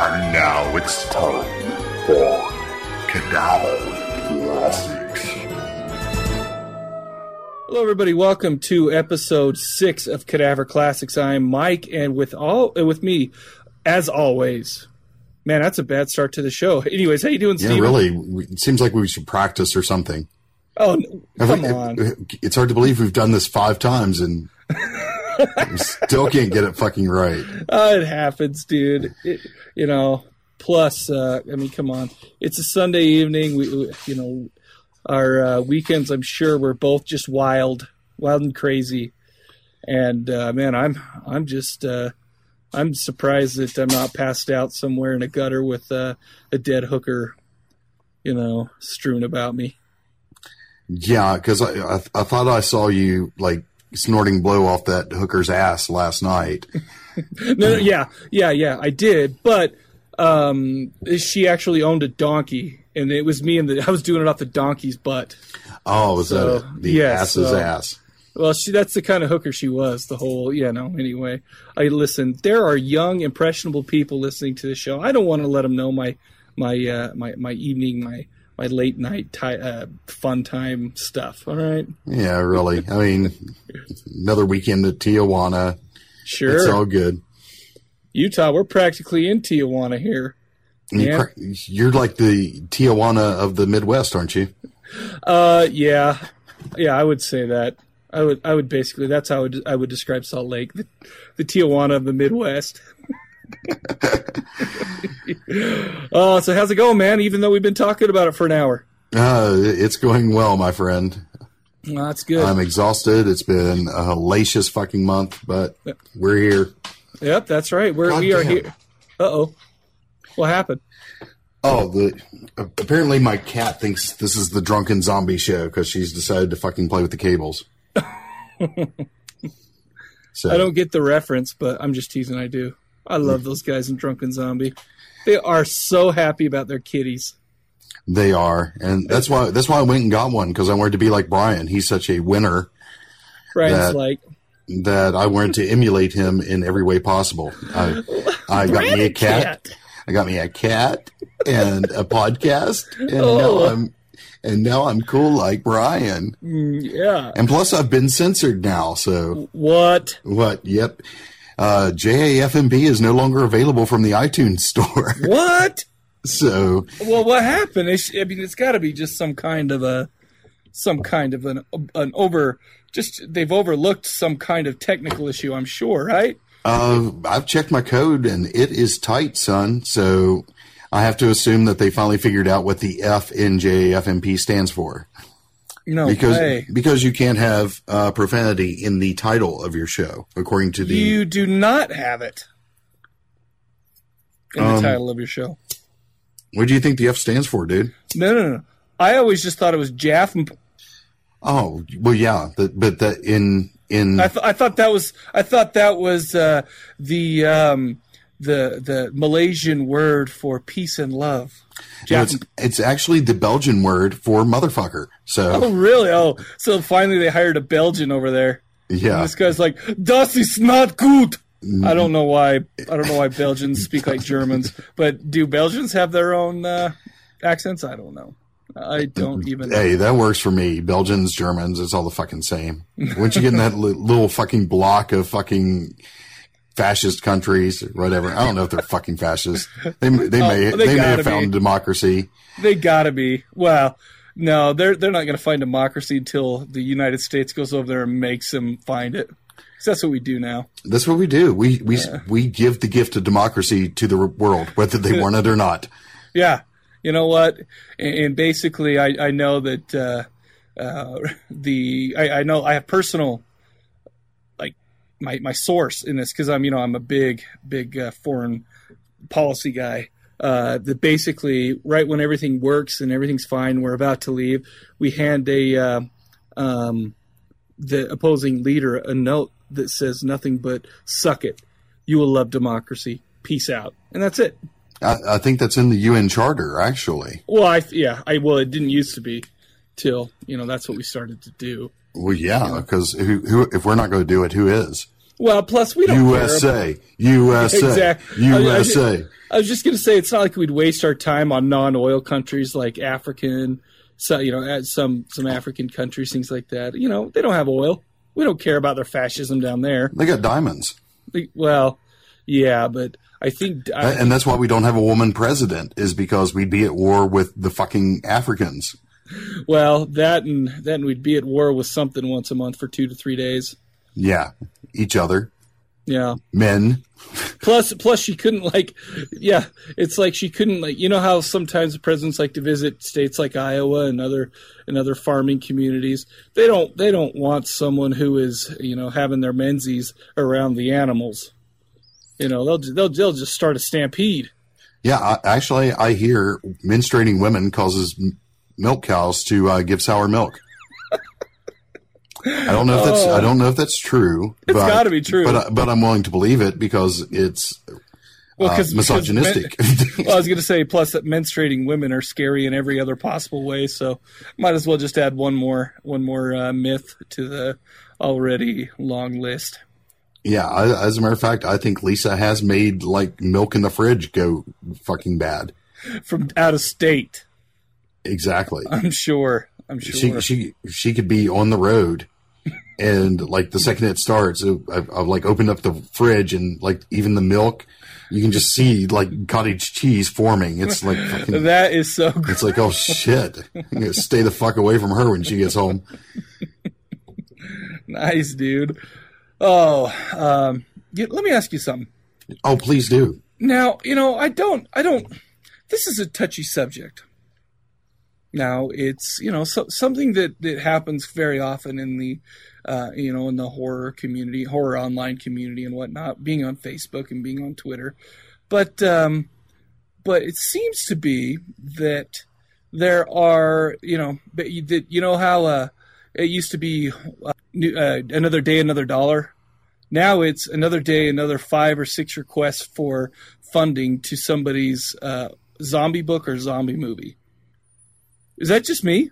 And now it's time for Cadaver Classics. Hello, everybody. Welcome to episode six of Cadaver Classics. I'm Mike, and with all with me, as always, man, that's a bad start to the show. Anyways, how you doing, Yeah, really. It seems like we should practice or something. Oh, n- come on. It's hard to believe we've done this five times and we still can't get it fucking right. Oh, it happens, dude. It, you know. Plus, uh, I mean, come on. It's a Sunday evening. We, we you know, our uh, weekends. I'm sure we're both just wild, wild and crazy. And uh, man, I'm I'm just uh, I'm surprised that I'm not passed out somewhere in a gutter with uh, a dead hooker, you know, strewn about me. Yeah, because I, I I thought I saw you like snorting blow off that hooker's ass last night. No, no, yeah, yeah, yeah, I did, but um, she actually owned a donkey, and it was me and the I was doing it off the donkey's butt. Oh, was So, that the yeah, ass's so- ass? Well, she that's the kind of hooker she was. The whole, you know. Anyway, I listen. There are young, impressionable people listening to the show. I don't want to let them know my my uh, my my evening, my my late night ti uh, fun time stuff. All right, Yeah, really. I mean, another weekend at Tijuana. sure. It's all good. Utah, we're practically in Tijuana here. Yeah. You're like the Tijuana of the Midwest, aren't you? Uh, yeah, yeah, I would say that. I would, I would basically. That's how I would, I would describe Salt Lake, the, the Tijuana of the Midwest. oh, so how's it going, man? Even though we've been talking about it for an hour. Uh, it's going well, my friend. Well, that's good. I'm exhausted. It's been a hellacious fucking month, but we're here. yep, that's right. We're God we are here. Uh oh, what happened? Oh, the apparently my cat thinks this is the drunken zombie show because she's decided to fucking play with the cables. so I don't get the reference, but I'm just teasing. I do. I love those guys in Drunken Zombie. They are so happy about their kitties. they are, and that's why that's why I went and got one because I wanted to be like Brian. He's such a winner Brian's That- like, that I wanted to emulate him in every way possible. I, I got me a cat. I got me a cat and a podcast, and Oh. now I'm and now I'm cool like Brian. Mm, yeah. And plus, I've been censored now. So What? what? Yep. Uh, JAFMP is no longer available from the iTunes store. What? so Well, what happened? It's, I mean, it's got to be just some kind of a, some kind of an an over. Just they've overlooked some kind of technical issue. I'm sure, right? uh, I've checked my code and it is tight, son. So I have to assume that they finally figured out what the F in JAFMP stands for. No because because you can't have uh, profanity in the title of your show, according to the. You do not have it in the Um, title of your show. what do you think the F stands for, dude? No, no, no. I always just thought it was Jaff. And, Oh well, yeah, the, but that in in I, th- I thought that was. I thought that was uh, the um, the the Malaysian word for peace and love. no, it's it's actually the Belgian word for motherfucker. So Oh, really? Oh, so finally they hired a Belgian over there. yeah, This guy's like, "Das ist not gut." I don't know why. I don't know why Belgians speak like Germans, but do Belgians have their own uh, accents? I don't know. I don't even. hey, that works for me. Belgians, Germans, it's all the fucking same. Once you get in that little fucking block of fucking fascist countries, or whatever. I don't know if they're fucking fascist. They they may Oh, they they, may gotta have found be. democracy. They gotta be. Well, no, they're they're not gonna find democracy until the United States goes over there and makes them find it. 'Cause that's what we do now. That's what we do. We we we give the gift of democracy to the world, whether they want it or not. Yeah, you know what? And, and basically, I I know that uh, uh, the I, I know I have personal my my source in this because I'm you know I'm a big big uh, foreign policy guy. Uh, that basically right when everything works and everything's fine, we're about to leave. We hand a uh, um, the opposing leader a note that says nothing but "suck it." You will love democracy. Peace out, and that's it. I, I think that's in the UN Charter, actually. Well, I yeah, I well, it didn't used to be till you know that's what we started to do. Well, yeah, because who, who, if we're not going to do it, who is? Well, plus we don't care about- USA, USA, I- USA. I was just going to say it's not like we'd waste our time on non-oil countries like African, so you know, some some African countries, things like that. You know, they don't have oil. We don't care about their fascism down there. They got diamonds. Well, yeah, but I think I, and that's why we don't have a woman president is because we'd be at war with the fucking Africans. Well that and then we'd be at war with something once a month for two to three days. Yeah, each other, Yeah. men. Plus, plus she couldn't like, yeah, it's like she couldn't like, you know how sometimes the presidents like to visit states like Iowa and other and other farming communities. They don't they don't want someone who is you know having their menzies around the animals. You know they'll they'll they'll just start a stampede. Yeah, I, actually, I hear menstruating women causes milk cows to uh, give sour milk. I don't know if that's I don't know if that's true. It's but- gotta be true. but I- but I'm willing to believe it because it's Well, uh, misogynistic. because men- well, I was going to say, plus that menstruating women are scary in every other possible way. So might as well just add one more one more uh, myth to the already long list. yeah, I, as a matter of fact, I think Lisa has made like milk in the fridge go fucking bad. From out of state, Exactly. I'm sure. I'm sure. she she she could be on the road and like the second it starts I've, I've like opened up the fridge and like even the milk you can just see like cottage cheese forming it's like fucking, that is so. Gr- it's like oh shit stay the fuck away from her when she gets home nice, dude. Oh, um, let me ask you something. oh please do Now, you know, I don't, I don't. This is a touchy subject. Now, it's you know so, something that that happens very often in the, uh, you know, in the horror community, horror online community, and whatnot. Being on Facebook and being on Twitter, but um, but it seems to be that there are, you know, that you, that, you know how uh, it used to be uh, uh, another day, another dollar. Now it's another day, another five or six requests for funding to somebody's uh, zombie book or zombie movie. Is that just me?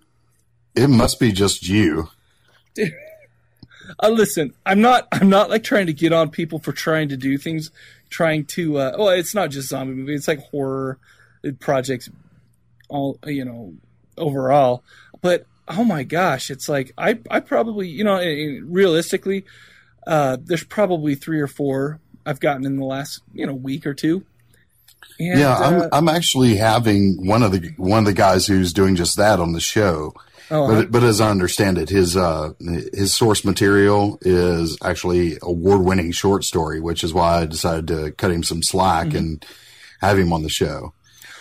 it must be just you Uh, listen, I'm not. I'm not like trying to get on people for trying to do things, trying to. Uh, well, it's not just zombie movie. It's like horror uh, projects, all you know, overall. But oh my gosh, it's like I. I probably you know, and- and realistically, uh, there's probably three or four I've gotten in the last you know week or two. And, yeah uh, I'm I'm actually having one of the one of the guys who's doing just that on the show oh, But, but as I understand it, his uh, his source material is actually award winning short story, which is why I decided to cut him some slack Mm-hmm. and have him on the show.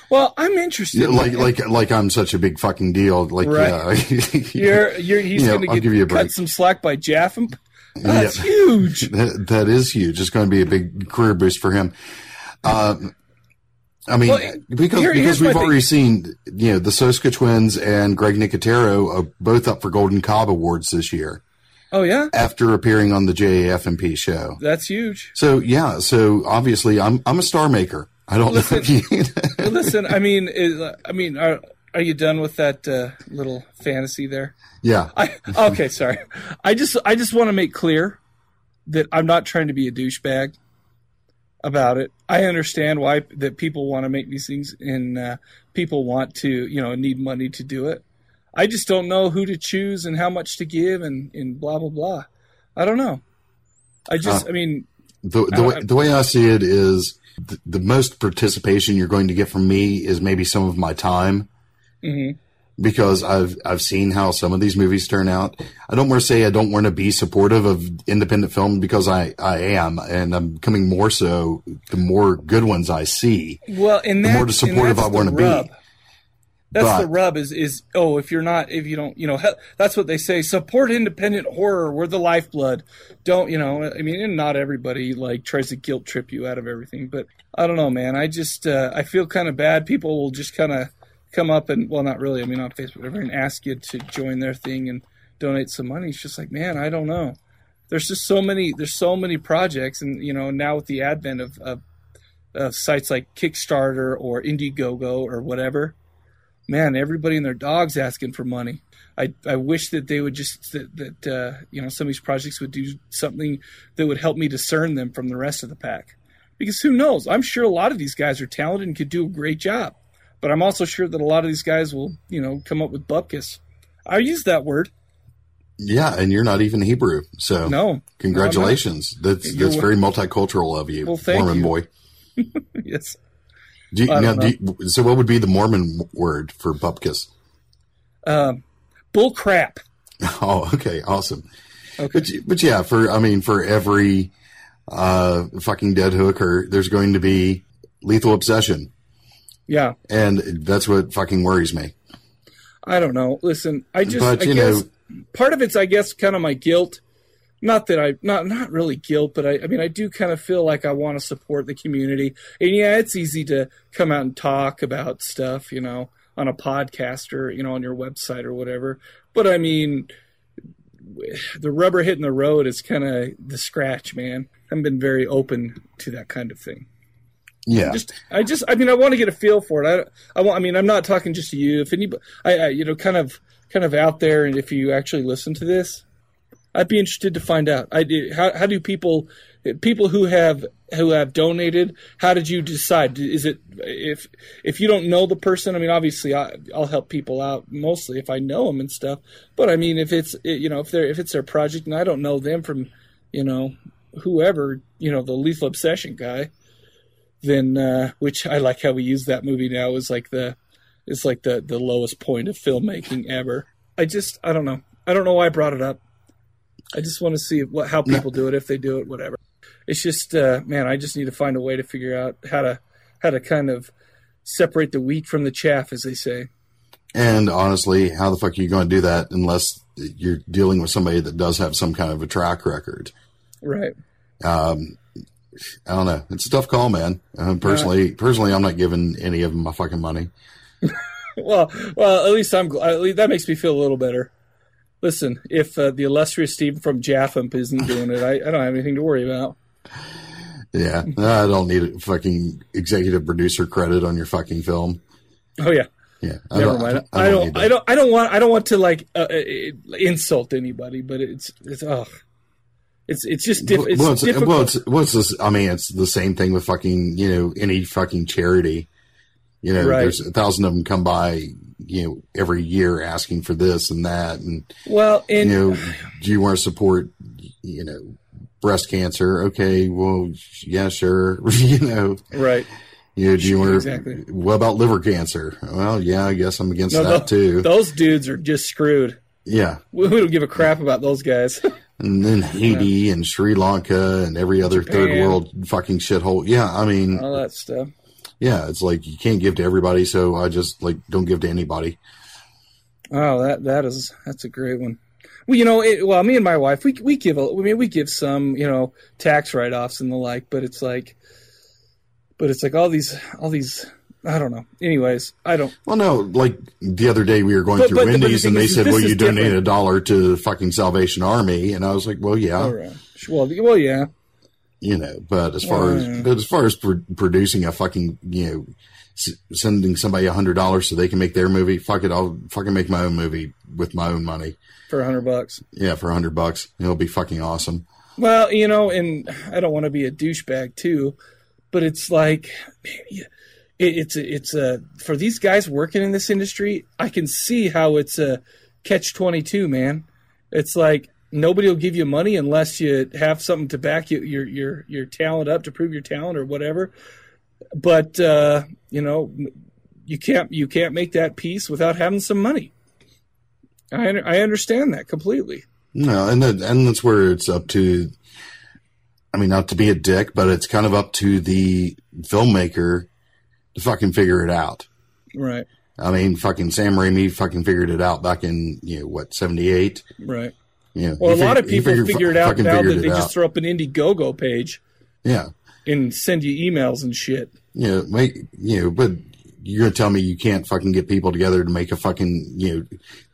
well, I'm interested. Yeah, like like like I'm such a big fucking deal. Like Right. yeah, You're, you're, he's Yeah, going to get give you a cut some slack by Jaffin. That's Yeah. huge. that, that is huge. It's going to be a big career boost for him. Um, I mean, Well, because here- because we've already seen, you know, the Soska twins and Greg Nicotero are both up for Golden Cobb awards this year Oh yeah, after appearing on the JAFMP show. that's huge. So yeah, so obviously I'm I'm a star maker. I don't know you. Well, Listen, I mean, is, I mean, are are you done with that uh, little fantasy there? yeah, I okay, sorry. I just I just want to make clear that I'm not trying to be a douchebag about it. I understand why that people want to make these things and uh, people want to, you know, need money to do it. I just don't know who to choose and how much to give and and blah blah blah. I don't know. I just, Uh, I mean, the the, Uh, way, the way I see it is the, the most participation you're going to get from me is maybe some of my time. mhm. Because I've I've seen how some of these movies turn out. I don't want to say I don't want to be supportive of independent film because I I am, and I'm becoming more so the more good ones I see. well, and the more supportive I the be. rub. That's But- the rub is is oh if you're not if you don't you know that's what they say support independent horror we're the lifeblood don't you know I mean and not everybody like tries to guilt trip you out of everything but I don't know man I just uh, I feel kind of bad people will just kind of come up and well not really I mean on Facebook and ask you to join their thing and donate some money it's just like man I don't know there's just so many there's so many projects and you know now with the advent of, of, of sites like Kickstarter or Indiegogo or whatever man, everybody and their dogs asking for money. I, I wish that they would just that, that uh, you know some of these projects would do something that would help me discern them from the rest of the pack. Because who knows? I'm sure a lot of these guys are talented and could do a great job, but I'm also sure that a lot of these guys will you know come up with bupkis. I use that word. Yeah, and you're not even Hebrew, so No, congratulations. that's You're that's very multicultural of you, Well, Mormon you. boy. yes. Do you, now, do you- so what would be the Mormon word for bupkis? Um, bull crap. Oh, okay, awesome. Okay. But but yeah, for I mean, for every uh fucking dead hooker, there's going to be lethal obsession, Yeah. and that's what fucking worries me. I don't know. Listen, I just But, I guess know- part of it's I guess kind of my guilt. Not that I not not really guilt, but I, I mean I do kind of feel like I want to support the community. And yeah, it's easy to come out and talk about stuff, you know, on a podcast or you know on your website or whatever. But I mean, the rubber hitting the road is kind of the scratch, man. I've been very open to that kind of thing Yeah, just I just I mean I want to get a feel for it. I I want I mean I'm not talking just to you. If anybody I, I you know kind of kind of out there and if you actually listen to this, I'd be interested to find out. I do- how how do people people who have who have donated? How did you decide? Is it if if you don't know the person? I mean obviously I, I'll help people out mostly if I know them and stuff. But I mean if it's you know if they're if it's their project and I don't know them from you know whoever you know the lethal obsession guy then uh, which I like how we use that movie now is like the is like the the lowest point of filmmaking ever. I just I don't know. I don't know why I brought it up. I just want to see what how people do it if they do it whatever. It's just uh, man, I just need to find a way to figure out how to how to kind of separate the wheat from the chaff as they say. and honestly, how the fuck are you going to do that unless you're dealing with somebody that does have some kind of a track record? Right. Um, I don't know. It's a tough call, man. Uh, personally, personally, I'm not giving any of them my fucking money. Well, well, at least I'm at least that makes me feel a little better. Listen, if uh, the illustrious Steve from Jaffamp isn't doing it, I, I don't have anything to worry about. Yeah, I don't need a fucking executive producer credit on your fucking film. Oh yeah. Yeah, I Never don't, mind. I I don't, don't. I don't. I don't want. I don't want to like uh, uh, insult anybody, but it's it's oh, it's it's just diff- it's well, it's, difficult. well, it's, well, it's this, I mean, it's the same thing with fucking, you know, any fucking charity. You know, Right. there's a thousand of them come by, you know, every year asking for this and that. And, well, and you know, do you want to support, you know, breast cancer? Okay, well, yeah, sure. you know, right. you know, do you want to, Exactly. what about liver cancer? Well, yeah, I guess I'm against No, that tho- too. those dudes are just screwed. yeah. We we don't give a crap about those guys. And then Haiti and Sri Lanka and every other third world fucking shithole. Yeah, I mean, All that stuff. yeah, it's like you can't give to everybody, so I just like don't give to anybody. Oh, that that is that's a great one. Well, you know, it, well, me and my wife, we we give a, I mean, we give some, you know, tax write offs and the like, but it's like, but it's like all these all these. I don't know. Anyways, I don't. Well, no, like the other day we were going But- through but- but the Wendy's and they is, said, "Well, you donate different. a dollar to the fucking Salvation Army," and I was like, "Well, yeah, right. Well, well, yeah. you know." But as far Yeah. as but as far as pro- producing a fucking you know s- sending somebody a hundred dollars so they can make their movie, fuck it, I'll fucking make my own movie with my own money. for a hundred bucks. Yeah, for a hundred bucks, it'll be fucking awesome. Well, you know, and I don't want to be a douchebag too, but it's like it, it's a, it's a for these guys working in this industry. I can see how it's a catch twenty two, man. It's like nobody will give you money unless you have something to back you, your your your talent up to prove your talent or whatever. But uh, you know, you can't you can't make that piece without having some money. I I understand that completely. No, and that, and that's where it's up to. I mean, not to be a dick, but it's kind of up to the filmmaker to fucking figure it out. Right, I mean, fucking Sam Raimi fucking figured it out back in you know what seventy eight. right. You know, Well, a lot of people figured- figure it out now that they out. just throw up an Indiegogo page yeah, and send you emails and shit. know, make you know, but you're gonna tell me you can't fucking get people together to make a fucking you know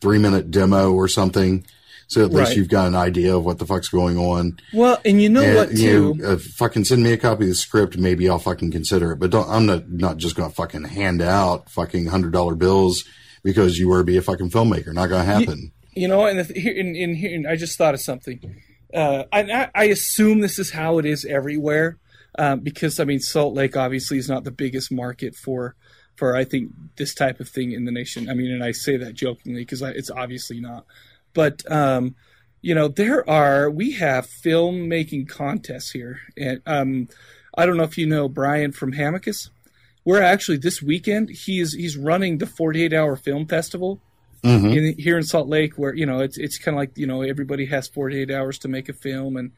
three minute demo or something So at least Right. you've got an idea of what the fuck's going on. Well, and you know And, what you know, uh, fucking send me a copy of the script. Maybe I'll fucking consider it. But don't, I'm not not just going to fucking hand out fucking hundred dollar bills because you were to be a fucking filmmaker. Not going to happen. You know, and here, in, in here, and I just thought of something. Uh, I, I- I assume this is how it is everywhere, um, because I mean, Salt Lake obviously is not the biggest market for, for I think this type of thing in the nation. I mean, and I say that jokingly because it's obviously not. But um, you know, there are we have filmmaking contests here, and um, I don't know if you know Brian from Hamicus. We're actually this weekend. He's he's running the 48 hour film festival Mhm. in, here in Salt Lake, where you know it's it's kind of like you know everybody has 48 hours to make a film, and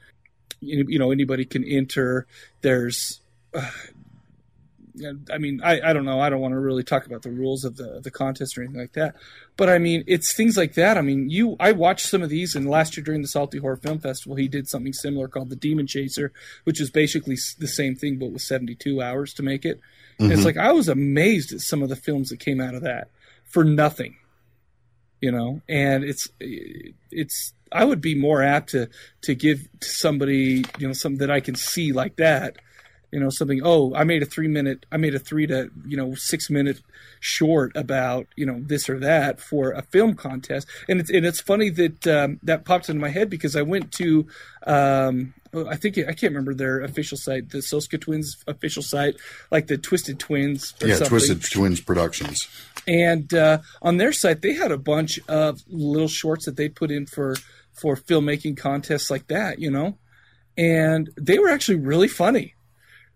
you you know anybody can enter. There's, uh, I mean, I, I don't know. I don't want to really talk about the rules of the the contest or anything like that, but I mean, it's things like that. I mean, you I watched some of these, and last year during the Salty Horror Film Festival, he did something similar called the Demon Chaser, which is basically the same thing but with 72 hours to make it. And It's mm-hmm. like I was amazed at some of the films that came out of that for nothing you know and it's it's i would be more apt to to give to somebody you know something that i can see like that you know something oh i made a three minute i made a three to you know six minute short about you know this or that for a film contest and it's and it's funny that um, that popped into my head because i went to um I think I can't remember their official site, the Soska Twins official site, like the Twisted Twins or Yeah, something. Twisted Twins Productions. And uh, on their site, they had a bunch of little shorts that they put in for for filmmaking contests like that, you know, and they were actually really funny.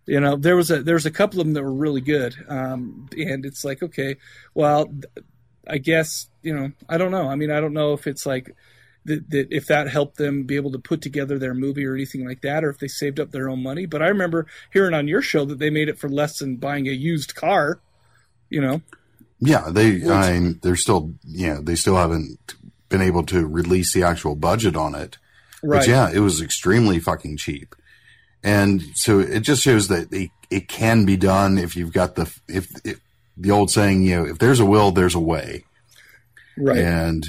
You know, there was a there was a couple of them that were really good, um, and it's like, okay, well, I guess you know, I don't know. I mean, I don't know if it's like that, that if that helped them be able to put together their movie or anything like that, or if they saved up their own money. But I remember hearing on your show that they made it for less than buying a used car. You know, Yeah, they. I mean, they're still. Yeah, they still haven't been able to release the actual budget on it. right? But yeah, it was extremely fucking cheap, and so it just shows that it, it can be done if you've got the if, if the old saying, you know, if there's a will, there's a way, right. and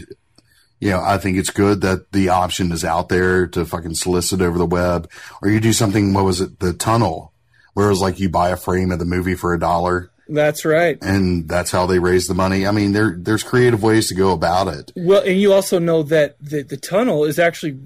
you know, I think it's good that the option is out there to fucking solicit over the web, or you do something. What was it? The tunnel, where it was like you buy a frame of the movie for a dollar, That's right. and that's how they raise the money. I mean, there there's creative ways to go about it. Well, and you also know that the, the tunnel is actually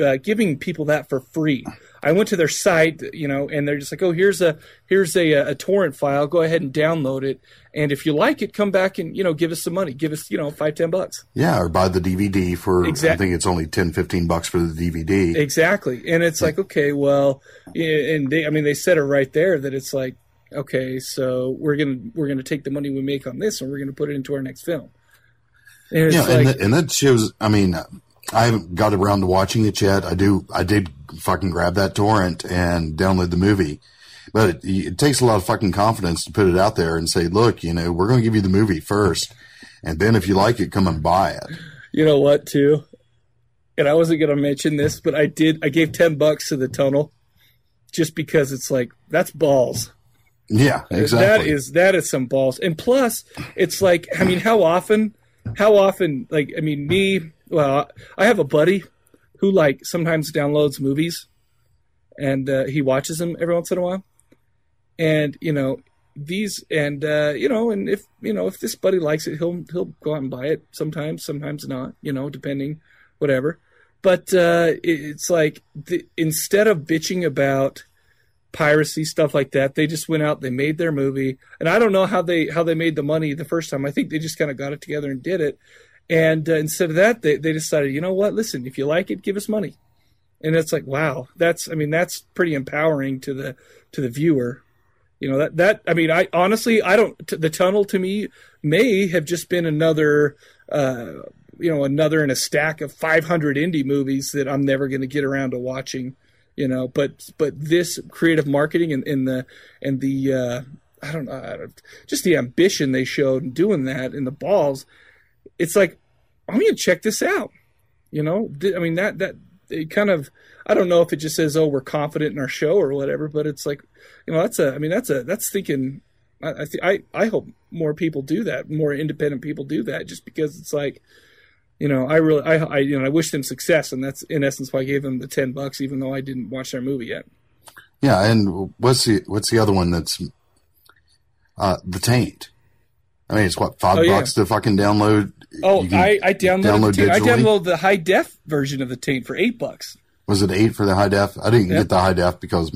uh, giving people that for free. I went to their site, you know, and they're just like, "Oh, here's a here's a, a torrent file. Go ahead and download it, and if you like it, come back and you know give us some money. Give us you know five ten bucks." Yeah, or buy the DVD for Exact- I think it's only 10, 15 bucks for the DVD. Exactly, and it's like, okay, well, and they, I mean, they said it right there that it's like, okay, so we're gonna we're gonna take the money we make on this and we're gonna put it into our next film. And it's yeah, like, and, that, and that shows. I mean, I haven't got around to watching it yet. I do. I did fucking grab that torrent and download the movie, but it, it takes a lot of fucking confidence to put it out there and say, "Look, you know, we're going to give you the movie first, and then if you like it, come and buy it." You know what, too? And I wasn't going to mention this, but I did. I gave 10 bucks to the tunnel just because it's like, that's balls. Yeah, exactly. That is, that is some balls. And plus, it's like, I mean, how often, how often, like, I mean, me, well, I have a buddy who, like, sometimes downloads movies and uh, he watches them every once in a while. And, you know, these and uh, you know, and if you know if this buddy likes it, he'll he'll go out and buy it. Sometimes, sometimes not. You know, depending, whatever. But uh, it, it's like the, instead of bitching about piracy stuff like that, they just went out, they made their movie, and I don't know how they how they made the money the first time. I think they just kind of got it together and did it. And uh, instead of that, they they decided, you know what? Listen, if you like it, give us money. And it's like, wow, that's I mean, that's pretty empowering to the to the viewer you know that that I mean I honestly I don't t- the tunnel to me may have just been another uh you know another in a stack of 500 indie movies that I'm never going to get around to watching you know but but this creative marketing and, the and the uh I don't know just the ambition they showed in doing that and the balls it's like I'm to check this out you know I mean that that it kind of I don't know if it just says oh we're confident in our show or whatever but it's like you know that's a i mean that's a that's thinking i i th- I, I hope more people do that more independent people do that just because it's like You know, I really, I, I, you know, I wish them success, and that's in essence why I gave them the ten bucks, even though I didn't watch their movie yet. Yeah, and what's the what's the other one that's uh the taint? I mean, it's what five Oh, yeah. bucks to fucking download. Oh, I, I downloaded download the. I downloaded the high def version of the taint for eight bucks. Was it eight for the high def? I didn't Yeah. get the high def because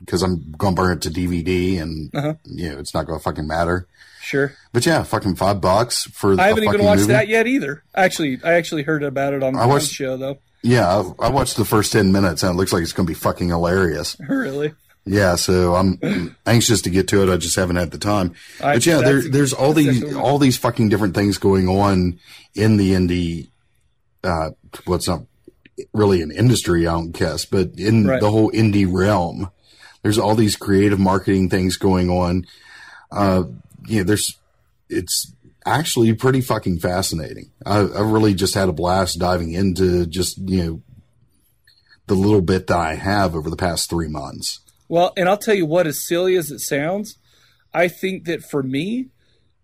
because I'm gonna burn it to DVD, and Uh-huh. you know it's not gonna fucking matter. Sure. But yeah, fucking five bucks for. I haven't even watched movie. that yet either. Actually, I actually heard about it on the watched- show though. Yeah, I, I watched the first ten minutes, and it looks like it's gonna be fucking hilarious. really? Yeah, so I'm anxious to get to it. I just haven't had the time. I- but yeah, there, there's all these all these fucking different things going on in the indie. Uh, what's not really an industry, I don't guess, but in Right. the whole indie realm, there's all these creative marketing things going on. Uh, you know, there's it's actually pretty fucking fascinating. I, I really just had a blast diving into just you know the little bit that I have over the past three months. Well, and I'll tell you what, as silly as it sounds, I think that for me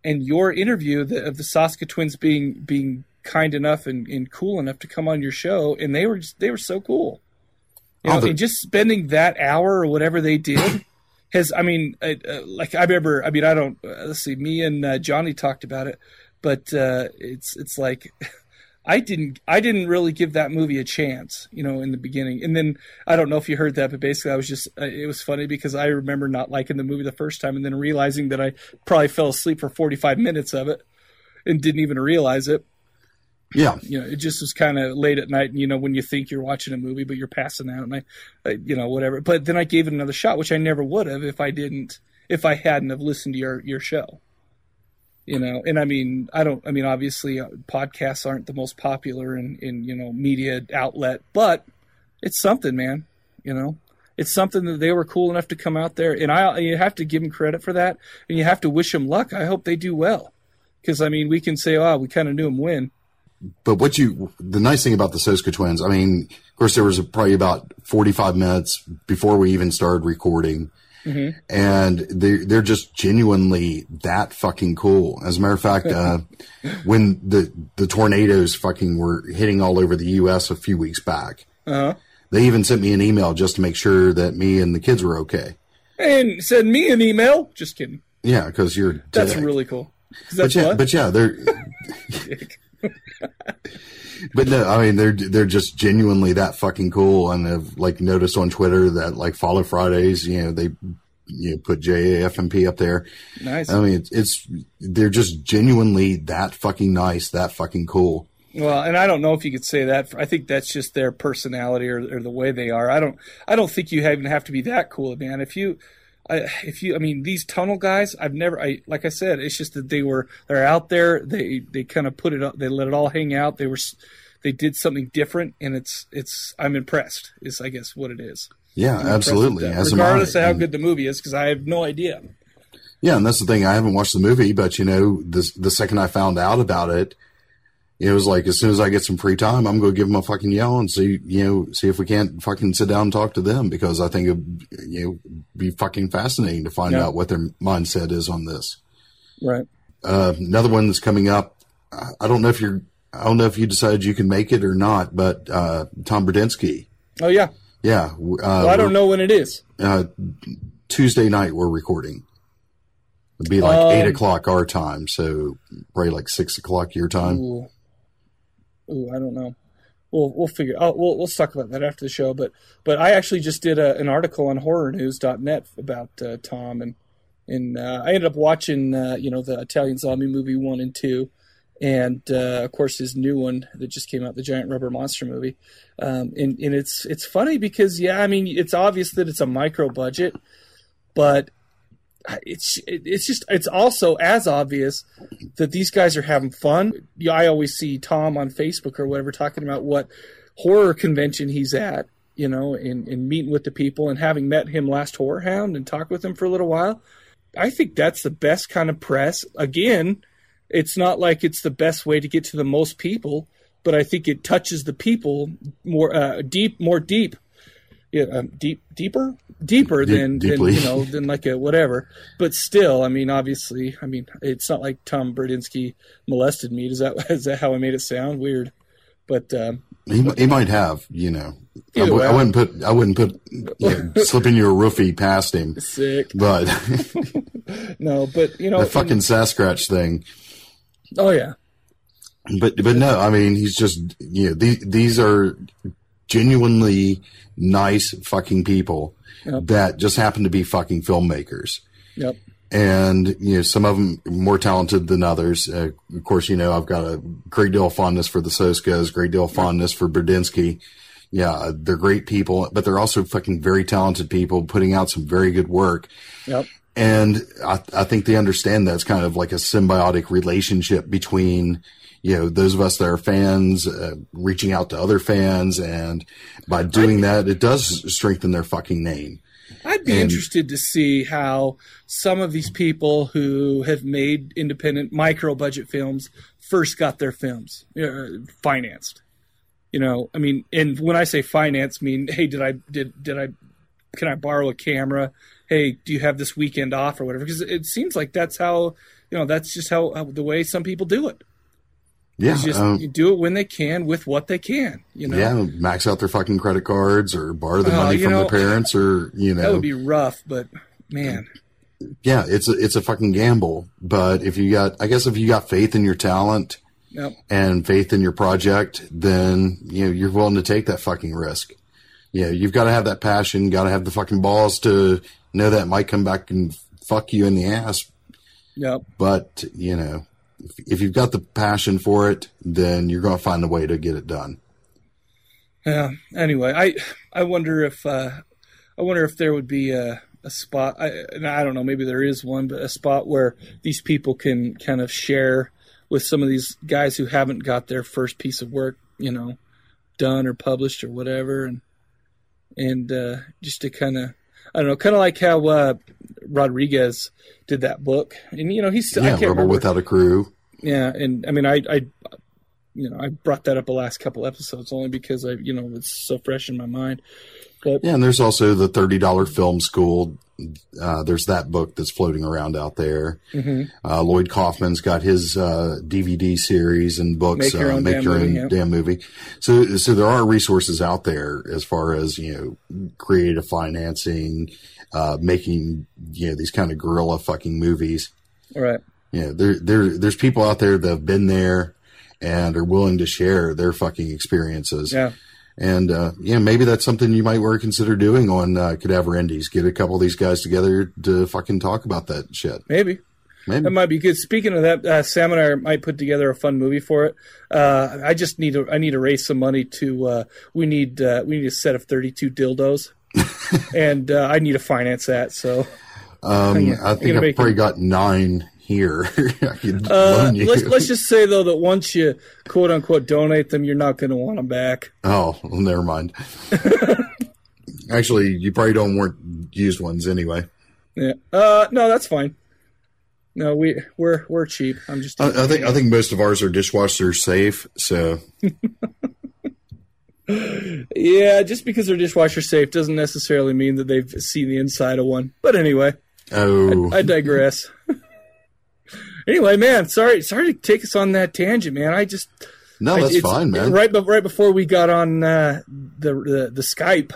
and your interview the, of the Soska twins being being kind enough and, and cool enough to come on your show, and they were just, they were so cool. You know, the- and just spending that hour or whatever they did has, I mean, uh, uh, like I remember, I mean, I don't, uh, let's see, me and uh, Johnny talked about it, but uh, it's it's like I didn't I didn't really give that movie a chance, you know, in the beginning. And then I don't know if you heard that, but basically I was just uh, it was funny because I remember not liking the movie the first time and then realizing that I probably fell asleep for 45 minutes of it and didn't even realize it. Yeah, You know, it just was kind of late at night, and you know when you think you're watching a movie but you're passing out and I, I you know whatever. But then I gave it another shot, which I never would have if I didn't if I hadn't have listened to your your show you know and i mean i don't i mean obviously uh, podcasts aren't the most popular in in you know media outlet but it's something man you know? It's something that they were cool enough to come out there and i you have to give them credit for that and you have to wish them luck. I hope they do well because i mean we can say oh we kind of knew them win but what you the nice thing about the Soska twins, I mean, of course, there was probably about forty five minutes before we even started recording, and they they're just genuinely that fucking cool. As a matter of fact, uh, when the the tornadoes fucking were hitting all over the U.S. a few weeks back, uh-huh they even sent me an email just to make sure that me and the kids were okay. and send me an email just kidding Yeah, because you're that's dick. really cool But yeah, but yeah, they're but no, I mean they're they're just genuinely that fucking cool, and I've like noticed on Twitter that like Follow Fridays, you know, they you know put JAFMP up there. nice I mean, it's, it's they're just genuinely that fucking nice, that fucking cool. Well, and I don't know if you could say that. I think that's just their personality or, or the way they are. I don't. I don't think you even have to be that cool, man. If you, I, if you, I mean, these tunnel guys, I've never. I like I said, it's just that they were they're out there. They they kind of put it up. They let it all hang out. They were, they did something different, and it's it's. I'm impressed. Is I guess what it is. Yeah, I'm absolutely. impressed As with am that. I. regardless of how good the movie is, because I have no idea. Yeah, and that's the thing. I haven't watched the movie, but you know, the the second I found out about it, it was like as soon as I get some free time, I'm going to give them a fucking yell and see, you know, see if we can't fucking sit down and talk to them because I think it'd you know be fucking fascinating to find Yeah. out what their mindset is on this. Right. Uh, another one that's coming up. I- I don't know if you're. I don't know if you decided you can make it or not, but uh, Tom Bradinsky. Oh yeah. Yeah, uh, Well, I don't know when it is. uh, Tuesday night we're recording. It'd be like Um, eight o'clock our time, so probably like six o'clock your time. Ooh. Ooh, I don't know. We'll we'll figure. Oh, we'll we'll talk about that after the show. But but I actually just did a, an article on HorrorNews.net about uh, Tom and and uh, I ended up watching uh, you know the Italian zombie movie one and two, and uh, of course his new one that just came out, the giant rubber monster movie. Um, and and it's it's funny because yeah, I mean it's obvious that it's a micro budget, but it's it's just it's also as obvious that these guys are having fun. I always see Tom on Facebook or whatever talking about what horror convention he's at, you know, and, and meeting with the people and having met him last Horror Hound and talked with him for a little while. I think that's the best kind of press. Again, it's not like it's the best way to get to the most people, but I think it touches the people more uh, deep, more deep yeah, um, deep, deeper, deeper Deep- than, than you know than like a whatever. But still, I mean, obviously, I mean, it's not like Tom Bradinsky molested me. Is that is that how I made it sound weird? But um, He, he might have, you know. I, w- I wouldn't put I wouldn't put you know, slipping your roofie past him, sick. but No, but you know, the fucking Sasquatch thing. oh yeah, But but no, I mean he's just you know these these are genuinely nice fucking people Yep. that just happen to be fucking filmmakers. yep, and you know some of them more talented than others. Uh, of course, you know I've got a great deal of fondness for the Soskas, great deal of fondness for Berdinsky. Yeah, they're great people, but they're also fucking very talented people putting out some very good work. yep, And I, I think they understand that it's kind of like a symbiotic relationship between, you know, those of us that are fans, uh, reaching out to other fans. And by doing that, it does strengthen their fucking name. I'd be And- interested to see how some of these people who have made independent micro budget films first got their films uh, financed. You know, I mean, and when I say finance, I mean, hey, did I did did I can I borrow a camera? Hey, do you have this weekend off or whatever? Because it seems like that's how you know that's just how, how the way some people do it. Yeah. Just um, you do it when they can with what they can. You know, yeah, max out their fucking credit cards or borrow the Oh, money from know, their parents or, you know. that would be rough, but man, yeah, it's a, it's a fucking gamble. But if you got, I guess if you got faith in your talent yep, and faith in your project, then, you know, you're willing to take that fucking risk. Yeah, you've got to have that passion, got to have the fucking balls to know that might come back and fuck you in the ass. yep. But, you know, if, you've got the passion for it, then you're going to find a way to get it done. Yeah. Anyway, I I wonder if uh, I wonder if there would be a, a spot. I, I don't know. Maybe there is one, but a spot where these people can kind of share with some of these guys who haven't got their first piece of work, you know, done or published or whatever, and and uh, just to kind of. I don't know, kind of like how uh, Rodriguez did that book, and you know he's still, I Yeah, can't Rebel remember. Without a Crew. Yeah, and I mean, I, I, you know, I brought that up the last couple episodes only because I, you know, it's so fresh in my mind. But Yeah, and there's also the thirty dollar film school. Uh, there's that book that's floating around out there. Mhm. Uh, Lloyd Kaufman's got his uh, DVD series and books. Make Your uh, Own Make Damn Your Movie, Own yeah. Damn Movie. So, so there are resources out there as far as you know, creative financing, uh, making you know these kind of guerrilla fucking movies. all right, Yeah, there, there, there's people out there that have been there and are willing to share their fucking experiences. yeah, And uh, yeah, maybe that's something you might want to consider doing on uh, Cadaver Indies. Get a couple of these guys together to fucking talk about that shit. maybe Maybe. that might be good. Speaking of that, uh, Sam and I might put together a fun movie for it. Uh, I just need to, I need to raise some money to. Uh, we need, uh, we need a set of thirty-two dildos, and uh, I need to finance that. So Um, yeah, I think I've probably got nine here. I uh, loan you. let's let's just say though that once you quote unquote donate them, you're not going to want them back. oh, well, never mind. Actually, you probably don't want used ones anyway. Yeah. Uh, no, that's fine. No, we we're we're cheap. I'm just. I, I think I think most of ours are dishwasher safe. So yeah, just because they're dishwasher safe doesn't necessarily mean that they've seen the inside of one. But anyway, oh, I digress. Anyway, man, sorry sorry to take us on that tangent, man. I just no, I- that's it's- fine, man. Right, be- right before we got on uh, the, the the Skype,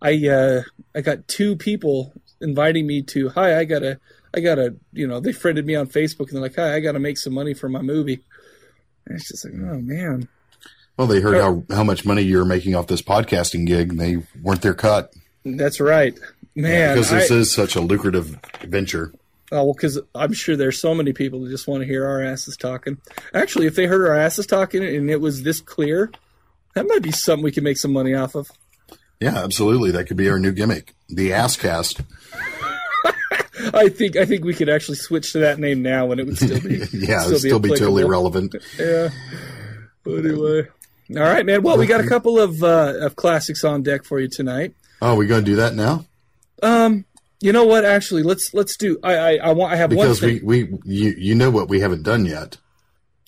I uh, I got two people inviting me to. Hi, I gotta, I gotta, you know, they friended me on Facebook and they're like, hi, I gotta make some money for my movie. And it's just like, oh man, Well, they heard how how much money you were making off this podcasting gig, and they weren't their cut. that's right, man. because this I- is such a lucrative venture. Oh, well, because I'm sure there's so many people that just want to hear our asses talking. Actually, if they heard our asses talking and it was this clear, that might be something we could make some money off of. Yeah, absolutely. That could be our new gimmick, the ass cast. I think I think we could actually switch to that name now, and it would still be Yeah, it'd still be totally relevant. Yeah. Anyway, all right, man. Well, we got a couple of uh, of classics on deck for you tonight. Oh, we to do that now? Um, you know what? Actually, let's let's do. I I, I want. I have Because one thing. we, we you, you know what we haven't done yet.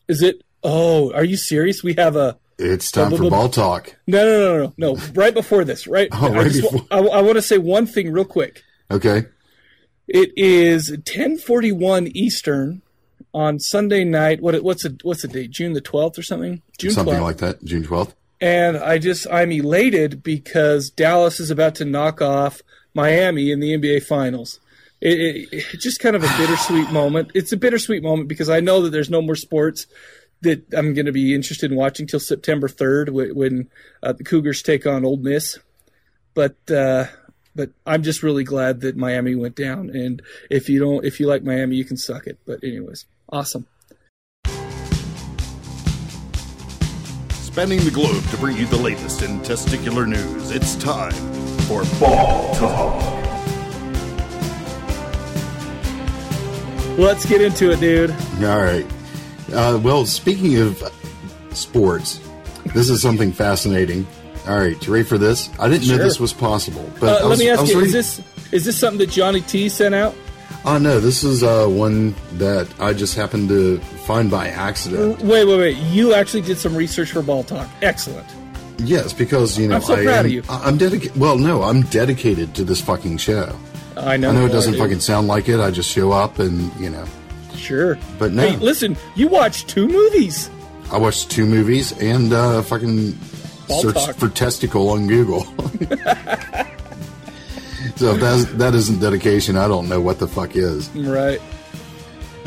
Is it? Oh, are you serious? We have a It's time Blah, for ball talk. No, no, no, no, no. Right before this, right? Oh, I, right just before. I, I want to say one thing real quick. Okay. It is 10:41 Eastern on Sunday night. What what's the what's the date? June the 12th or something? June Something 12th. like that. June 12th. and I just I'm elated because Dallas is about to knock off Miami in the NBA Finals. It, it, it's just kind of a bittersweet moment. It's a bittersweet moment because I know that there's no more sports that I'm going to be interested in watching till September 3rd when, when uh, the Cougars take on Ole Miss. But uh, but I'm just really glad that Miami went down. And if you don't, if you like Miami, you can suck it. But anyways, awesome. Spanning the globe to bring you the latest in testicular news. It's time for Ball Talk. Let's get into it, dude. All right. Uh, well, speaking of sports, this is something fascinating. All right, you ready for this? I didn't know this was possible. But Uh, I let me ask was you: Is this is this something that Johnny T sent out? Oh no, this is uh, one that I just happened to find by accident. Wait, wait, wait! You actually did some research for Ball Talk. Excellent. Yes, because you know I'm so I proud am, of you. I'm dedicated. Well, no, I'm dedicated to this fucking show. I know. I know it doesn't fucking sound like it. I just show up and you know. Sure. But no. Hey, listen, you watched two movies. I watched two movies and uh, fucking Ball searched talk. for testicle on Google. so if that's, that isn't dedication, I don't know what the fuck is. Right.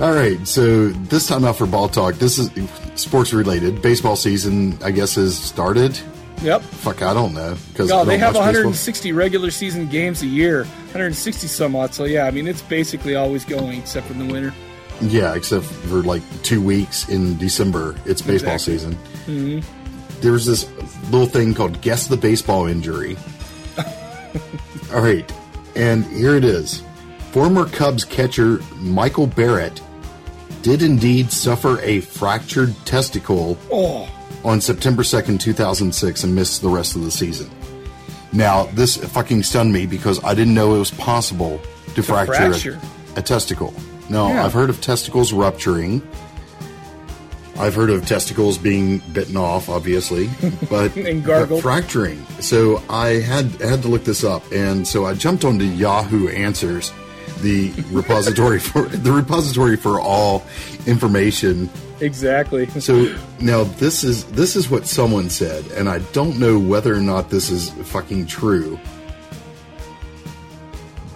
All right, so this time out for ball talk. This is sports related. Baseball season, I guess, has started. Yep. Fuck, I don't know because Oh, they have 160 regular season games a year, 160 some odd. So yeah, I mean it's basically always going except for the winter. Yeah, except for like two weeks in December, it's baseball Exactly. season. Mm-hmm. There's this little thing called Guess the Baseball Injury. All right, and here it is. Former Cubs catcher Michael Barrett did indeed suffer a fractured testicle Oh, on September 2nd, 2006, and missed the rest of the season. Now, this fucking stunned me because I didn't know it was possible to, fracture, fracture. A, a testicle. No, Yeah. I've heard of testicles rupturing. I've heard of testicles being bitten off, obviously, but, And gargled. but fracturing. So I had had to look this up, and so I jumped onto Yahoo Answers, the repository for the repository for all information exactly. so now this is this is what someone said, and I don't know whether or not this is fucking true.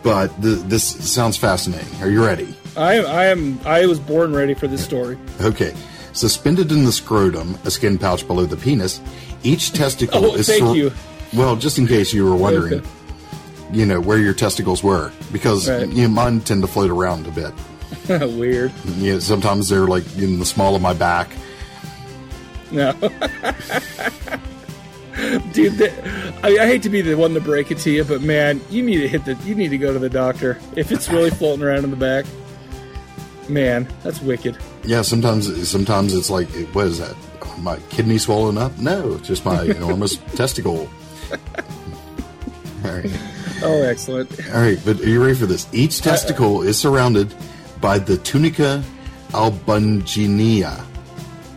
But th- this sounds fascinating. Are you ready? I am. I am. I was born ready for this story. Okay. Suspended in the scrotum, a skin pouch below the penis, each testicle Oh, is. thank you. Well, just in case you were wondering, Okay. you know where your testicles were, because Right. you know, mine tend to float around a bit. Weird. Yeah, sometimes they're like in the small of my back. No. Dude, that, I, I hate to be the one to break it to you, but man, you need to hit the. You need to go to the doctor if it's really floating around in the back. Man, that's wicked. Yeah, sometimes sometimes it's like, what is that? My kidney swollen up? No, it's just my enormous testicle. All right, Oh, excellent. all right, but are you ready for this? Each uh, testicle is surrounded by the tunica albuginea,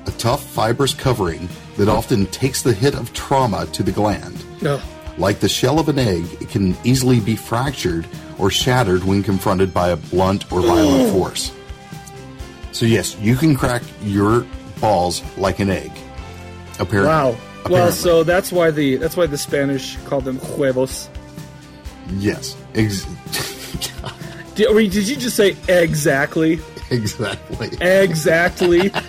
a tough fibrous covering that often takes the hit of trauma to the gland. No. Like the shell of an egg, it can easily be fractured or shattered when confronted by a blunt or violent force. So yes, you can crack your balls like an egg. Apparently. Wow. Well, so that's why the that's why the Spanish called them huevos. yes, ex- Did, or did you just say exactly? exactly. Exactly.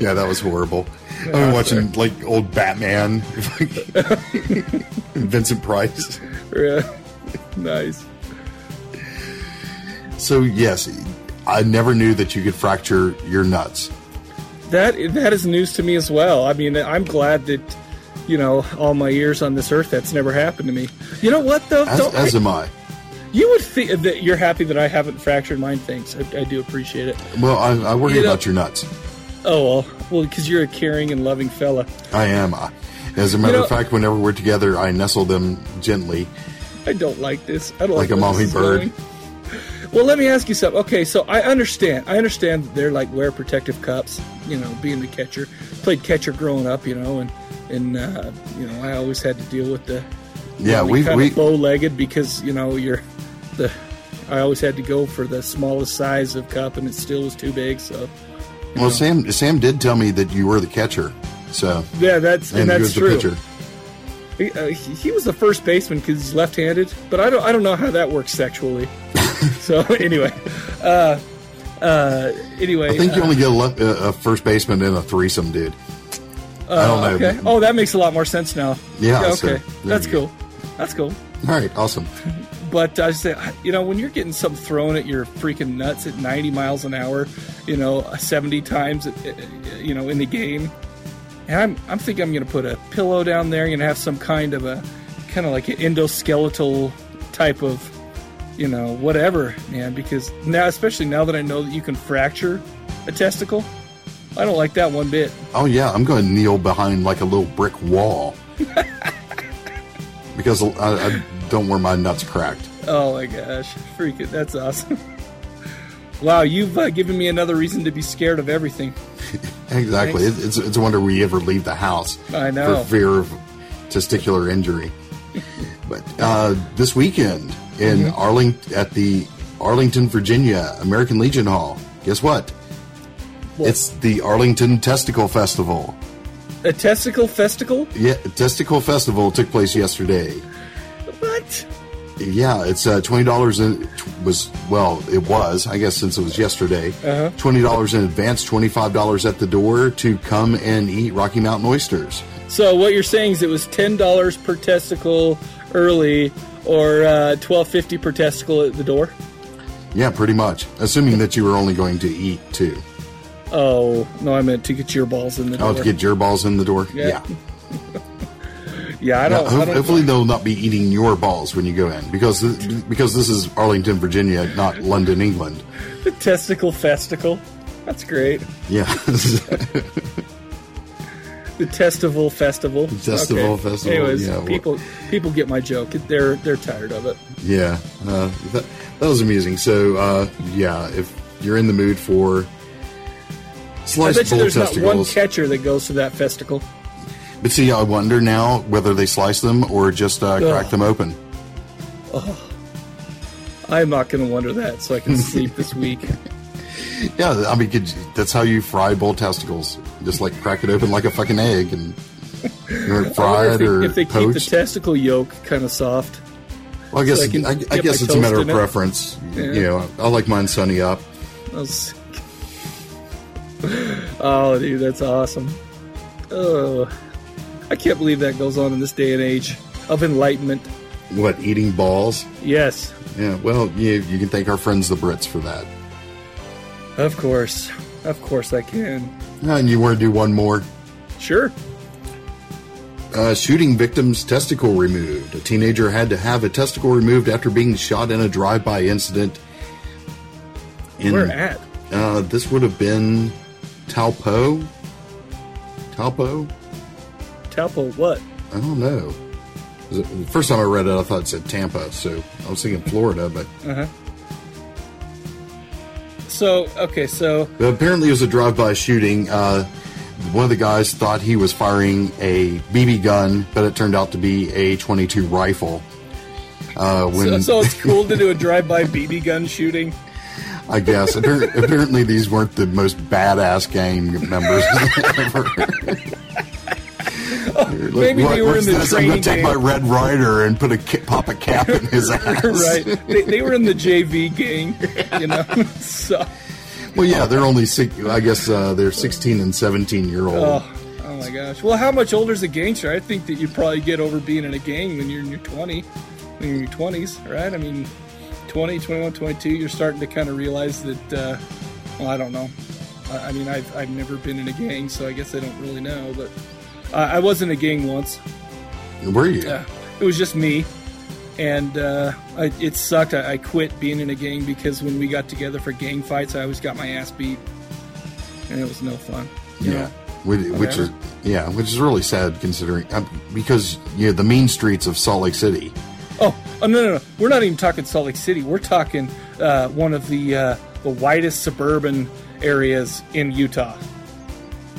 Yeah, that was horrible. I've been watching like old Batman, Vincent Price. Yeah. nice. So yes, I never knew that you could fracture your nuts. That that is news to me as well. I mean, I'm glad that you know all my years on this earth that's never happened to me. You know what though? As, Don't- as I- am I. you would think that you're happy that I haven't fractured mine. Thanks. I, I do appreciate it. Well, I, I worry You know- about your nuts. Oh well, well because you're a caring and loving fella. I am. I- As a matter know- of fact, whenever we're together, I nestle them gently. I don't like this. I don't Like this. like, a mommy bird. going. Well, let me ask you something. Okay, so I understand. I understand that they're like wear protective cups. You know, being the catcher, played catcher growing up. You know, and and uh, you know, I always had to deal with the Yeah, we we of bow-legged because you know you're the. I always had to go for the smallest size of cup, and it still was too big. So well Sam Sam did tell me that you were the catcher. So yeah, that's and, and that's true. He, uh, he, he was the first baseman because he's left-handed, but I don't I don't know how that works sexually. so anyway, uh, uh, anyway, I think you uh, only get a, left, uh, a first baseman in a threesome, dude. I don't know. Okay. Oh, that makes a lot more sense now. Yeah, so okay. there That's cool. That's cool. All right, awesome. But I say, you know, when you're getting something thrown at your freaking nuts at 90 miles an hour, you know, uh, 70 times, uh, uh, uh, you know, in the game, and I'm, I'm thinking I'm going to put a pillow down there. Going to have some kind of a, kind of like an endoskeletal type of, you know, whatever, man. Because now, especially now that I know that you can fracture a testicle, I don't like that one bit. Oh yeah, I'm going to kneel behind like a little brick wall because I, I don't wear my nuts cracked. Oh my gosh, freaking, that's awesome. wow, you've uh, given me another reason to be scared of everything. Exactly. It, it's it's a wonder we ever leave the house I know. for fear of testicular injury. but uh, this weekend in Mm-hmm. Arlington at the Arlington, Virginia American Legion Hall, guess what? What? It's the Arlington Testicle Festival. A testicle festival? Yeah, Testicle Festival took place yesterday. What? Yeah, it's uh, twenty dollars. And was well, it was. I guess since it was yesterday, Uh-huh. twenty dollars in advance, twenty five dollars at the door to come and eat Rocky Mountain oysters. So what you're saying is it was ten dollars per testicle early, or uh, twelve fifty per testicle at the door? Yeah, pretty much. Assuming that you were only going to eat two. Oh no, I meant to get your balls in the door. Oh, to get your balls in the door. Yeah. Yeah. yeah, I don't. ho- I don't hopefully, they'll not be eating your balls when you go in because th- because this is Arlington, Virginia, not London, England. the testicle festival. That's great. Yeah. The Testival Festival. Testival Festival, Anyways, yeah, well- people people get my joke. They're they're tired of it. Yeah, uh, that, that was amusing. So, uh, yeah, if you're in the mood for I bet you there's not one catcher that goes to that festival. but see, I wonder now whether they slice them or just uh, crack Ugh. them open. Oh, I'm not going to wonder that, so I can sleep this week. Yeah, I mean, could, you- that's how you fry bull testicles. Just like crack it open like a fucking egg, and you want it I fried if they, or if they keep the testicle yolk kind of soft. well, I guess so I I, I guess it's a matter of it. preference. Yeah. You know, I like mine sunny up. Oh, dude, that's awesome. Oh, I can't believe that goes on in this day and age of enlightenment. What eating balls? Yes, Yeah, well, you you can thank our friends the Brits for that. of course, of course I can. And you want to do one more? Sure. Uh, shooting victim's testicle removed. A teenager had to have a testicle removed after being shot in a drive-by incident. In, Where at? Uh, this would have been Taupo. Taupo? Talpo, what? I don't know. The first time I read it, I thought it said Tampa, so I was thinking Florida, but Uh-huh. So, okay, so apparently it was a drive-by shooting. Uh, one of the guys thought he was firing a BB gun, but it turned out to be a 22 rifle. Uh, so, so it's cool to do a drive-by BB gun shooting. I guess. Appar- apparently, these weren't the most badass gang members ever. Like, Maybe they were in the this? I'm going to take my Red Ryder and put a pop a cap in his ass. right. They, they were in the JV gang, you know. so, Well, yeah, they're only six. I guess uh, they're 16 and 17 year old. oh, oh my gosh. Well, how much older is a gangster? I think that you'd probably get over being in a gang when you're in your 20, when you're in your 20s, right? I mean, 20, 21, 22, you're starting to kind of realize that, uh, well, I don't know. I, I mean, I've, I've never been in a gang, so I guess I don't really know, but I I was in a gang once. Were you? Yeah, it was just me, and uh, I, it sucked. I, I quit being in a gang because when we got together for gang fights, I always got my ass beat, and it was no fun. Yeah. know? Which, which is yeah, which is really sad considering uh, because you know the mean streets of Salt Lake City. Oh, oh no, no, no. We're not even talking Salt Lake City. We're talking uh, one of the uh, the whitest suburban areas in Utah.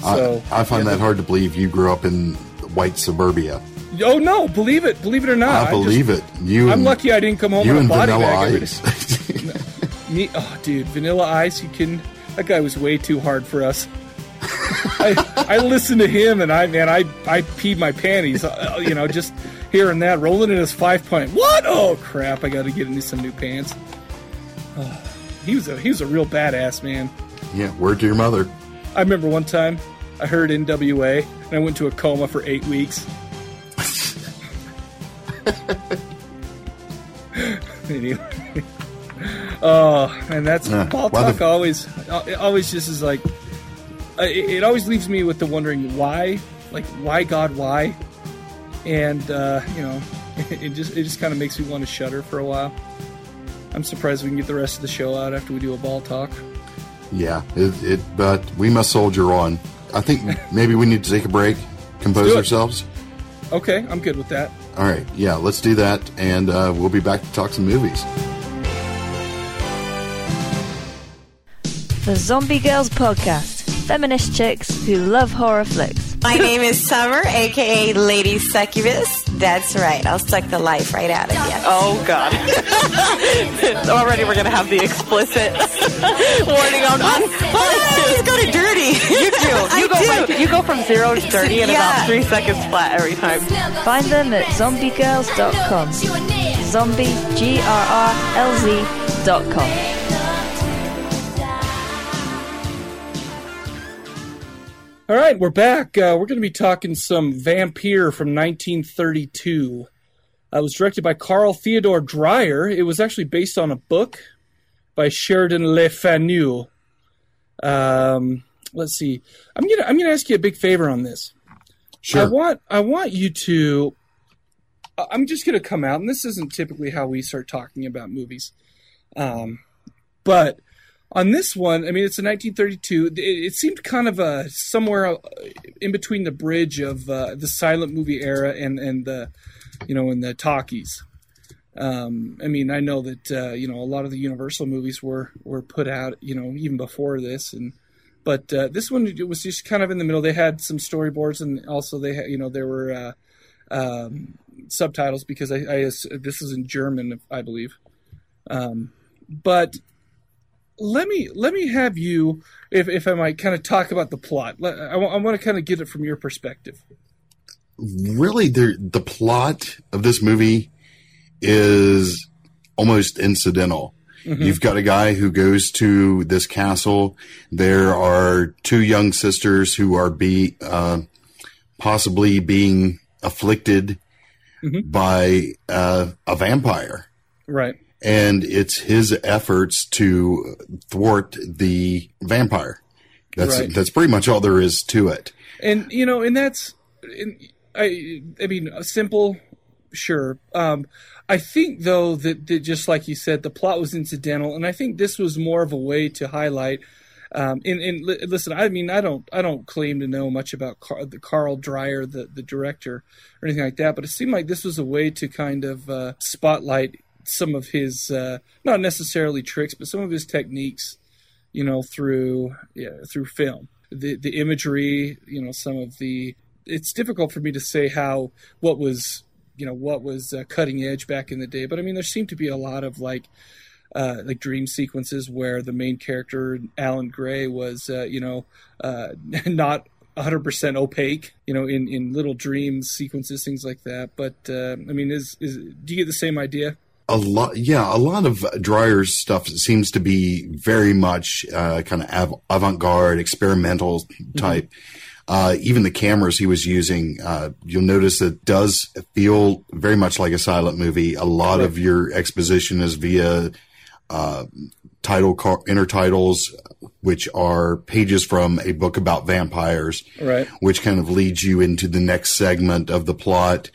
So I, I find yeah, that hard to believe you grew up in white suburbia. Oh no, believe it, believe it or not. I believe it. You I'm and, lucky I didn't come home You in a body Vanilla bag. Ice. Me, oh, dude, Vanilla Ice. You can. That guy was way too hard for us. I, I listened to him, and I man, I I peed my panties. Uh, you know, just hearing that, rolling in his five point. What? Oh crap! I got to get into some new pants. He was a he was a real badass man. yeah, word to your mother. I remember one time I heard NWA, and I went to a coma for eight weeks. anyway. Oh, and that's Uh, why talk. the- always, always just is like, it, it always leaves me with the wondering why, like why God, why, and uh, you know, it just it just kind of makes me want to shudder for a while. I'm surprised we can get the rest of the show out after we do a ball talk. Yeah, it, it. But we must soldier on. I think maybe we need to take a break, compose do it. ourselves. Okay, I'm good with that. All right, yeah, let's do that, and uh, we'll be back to talk some movies. The Zombie Girls Podcast. Feminist chicks who love horror flicks. My name is Summer, aka Lady Succubus. That's right. I'll suck the life right out of you. Oh God! Already we're gonna have the explicit warning on. on Oh, it's kind of dirty. you do. You I go. do. From, you go from zero to thirty in Yeah. about three seconds flat every time. Find them at zombiegirls.com. Zombie, G R R L Z.com. All right, we're back. Uh, we're going to be talking some Vampire from 1932. Uh, it was directed by Carl Theodor Dreyer. It was actually based on a book by Sheridan Le Fanu. Um, let's see. I'm gonna I'm gonna ask you a big favor on this. I Sure. want I want you to. I- I'm just gonna come out, and this isn't typically how we start talking about movies, um, but on this one, I mean, it's a 1932. It, it seemed kind of uh, somewhere uh, in between the bridge of uh, the silent movie era and and the, you know, and the talkies. Um, I mean, I know that uh, you know a lot of the Universal movies were were put out, you know, even before this, and but uh, this one it was just kind of in the middle. They had some storyboards, and also they had, you know, there were uh, um, subtitles because I, I this is in German, I believe. Um, but let me let me have you, if if I might, kind of talk about the plot. Let- I, want to kind of get it from your perspective. really the the plot of this movie is almost incidental. You've got a guy who goes to this castle. There are two young sisters who are be uh, possibly being afflicted by uh, a vampire, Right. And it's his efforts to thwart the vampire. That's Right. that's pretty much all there is to it. and you know, and that's, and I, I mean, a simple, sure. Um, I think though that, that just like you said, the plot was incidental, and I think this was more of a way to highlight. Um, and, and li- listen, I mean, I don't, I don't claim to know much about Car- the Carl Dreyer, the the director, or anything like that. But it seemed like this was a way to kind of uh, spotlight some of his, uh, not necessarily tricks, but some of his techniques you know, through yeah, through film. The the imagery, you know, some of the it's difficult for me to say how what was you know what was uh, cutting edge back in the day, but I mean there seemed to be a lot of like uh, like dream sequences where the main character Alan Gray was uh, you know uh, not 100% opaque you know in in little dreams sequences things like that but uh, I mean is is do you get the same idea a lot yeah a lot of Dreyer's stuff seems to be very much uh, kind of av- avant-garde experimental type. Uh, even the cameras he was using uh, you'll notice it does feel very much like a silent movie. A lot of your exposition is via uh, title car- intertitles which are pages from a book about vampires right. which kind of leads you into the next segment of the plot.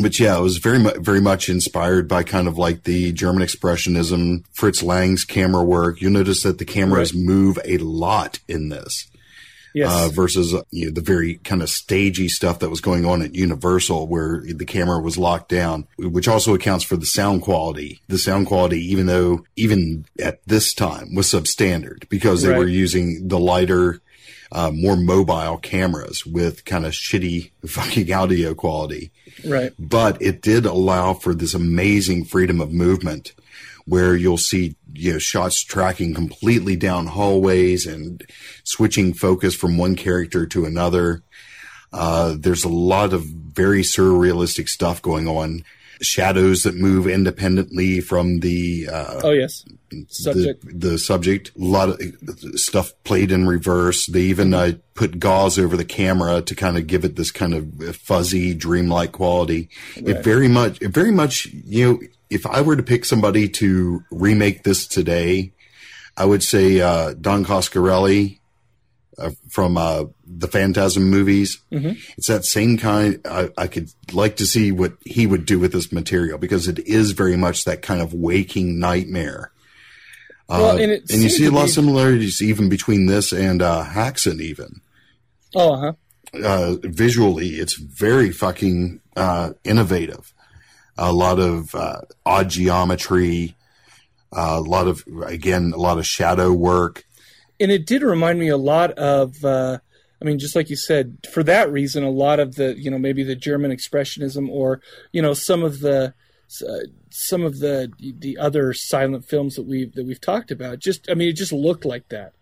But yeah, it was very much, very much inspired by kind of like the German expressionism, Fritz Lang's camera work. You'll notice that the cameras Right. move a lot in this. Yes. uh, versus uh, you know, the very kind of stagey stuff that was going on at Universal, where the camera was locked down, which also accounts for the sound quality. The sound quality, even though even at this time was substandard because they Right. were using the lighter, uh, more mobile cameras with kind of shitty fucking audio quality right. but it did allow for this amazing freedom of movement where you'll see you know shots tracking completely down hallways and switching focus from one character to another uh, there's a lot of very surrealistic stuff going on shadows that move independently from the uh, Oh yes. Subject. the, the subject. A lot of stuff played in reverse. They even uh, put gauze over the camera to kind of give it this kind of fuzzy, dreamlike quality. It very much, it very much, you know, if I were to pick somebody to remake this today, I would say uh, Don Coscarelli uh, from uh, the Phantasm movies. It's that same kind. I, I could like to see what he would do with this material because it is very much that kind of waking nightmare. Well, Uh, and and you see a lot of similarities even between this and uh, Häxan. Even Oh, huh. uh, visually, it's very fucking uh, innovative. A lot of uh, odd geometry, uh, a lot of again, a lot of shadow work. and it did remind me a lot of uh, i mean just like you said for that reason a lot of the you know maybe the german expressionism or you know some of the uh, some of the the other silent films that we've that we've talked about. Just i mean it just looked like that.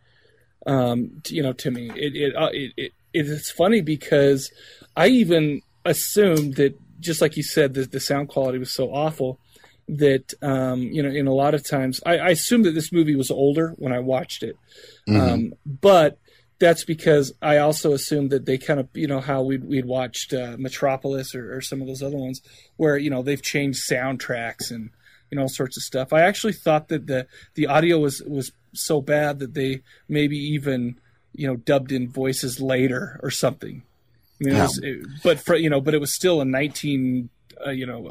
Um you know to me it it, uh, it it it's funny because i even assumed that just like you said that the sound quality was so awful that um, you know in a lot of times I, I assumed that this movie was older when I watched it, um, but that's because I also assumed that they kind of you know how we'd we'd watched uh, Metropolis or, or some of those other ones where you know they've changed soundtracks and you know all sorts of stuff. I actually thought that the the audio was was so bad that they maybe even you know dubbed in voices later or something. I mean, it Yeah. was, it, but for you know, but it was still a nineteen uh, you know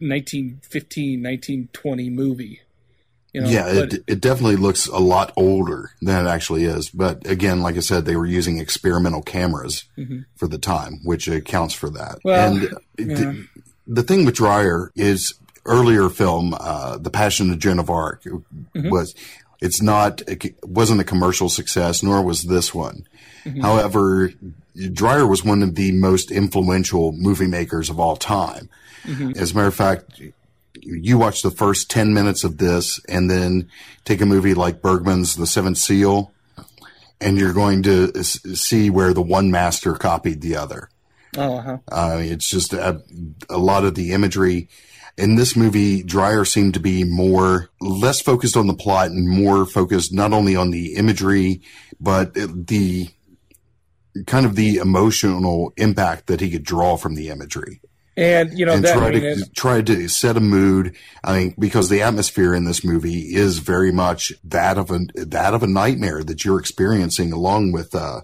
1915 1920 movie you know yeah, it, it definitely looks a lot older than it actually is. But again, like I said, they were using experimental cameras for the time, which accounts for that. Mm-hmm. Well, and the, the thing with Dreyer is earlier film, uh, The Passion of Joan of Arc, Mm-hmm. was it's not it wasn't a commercial success, nor was this one. Mm-hmm. However, Dreyer was one of the most influential movie makers of all time. Mm-hmm. As a matter of fact, you watch the first 10 minutes of this and then take a movie like Bergman's The Seventh Seal, and you're going to see where the one master copied the other. oh uh-huh. Uh, it's just a, a lot of the imagery. In this movie, Dreyer seemed to be more, less focused on the plot and more focused not only on the imagery, but the kind of the emotional impact that he could draw from the imagery and you know and that try I mean, to it- try to set a mood. I mean, because the atmosphere in this movie is very much that of a that of a nightmare that you're experiencing along with uh,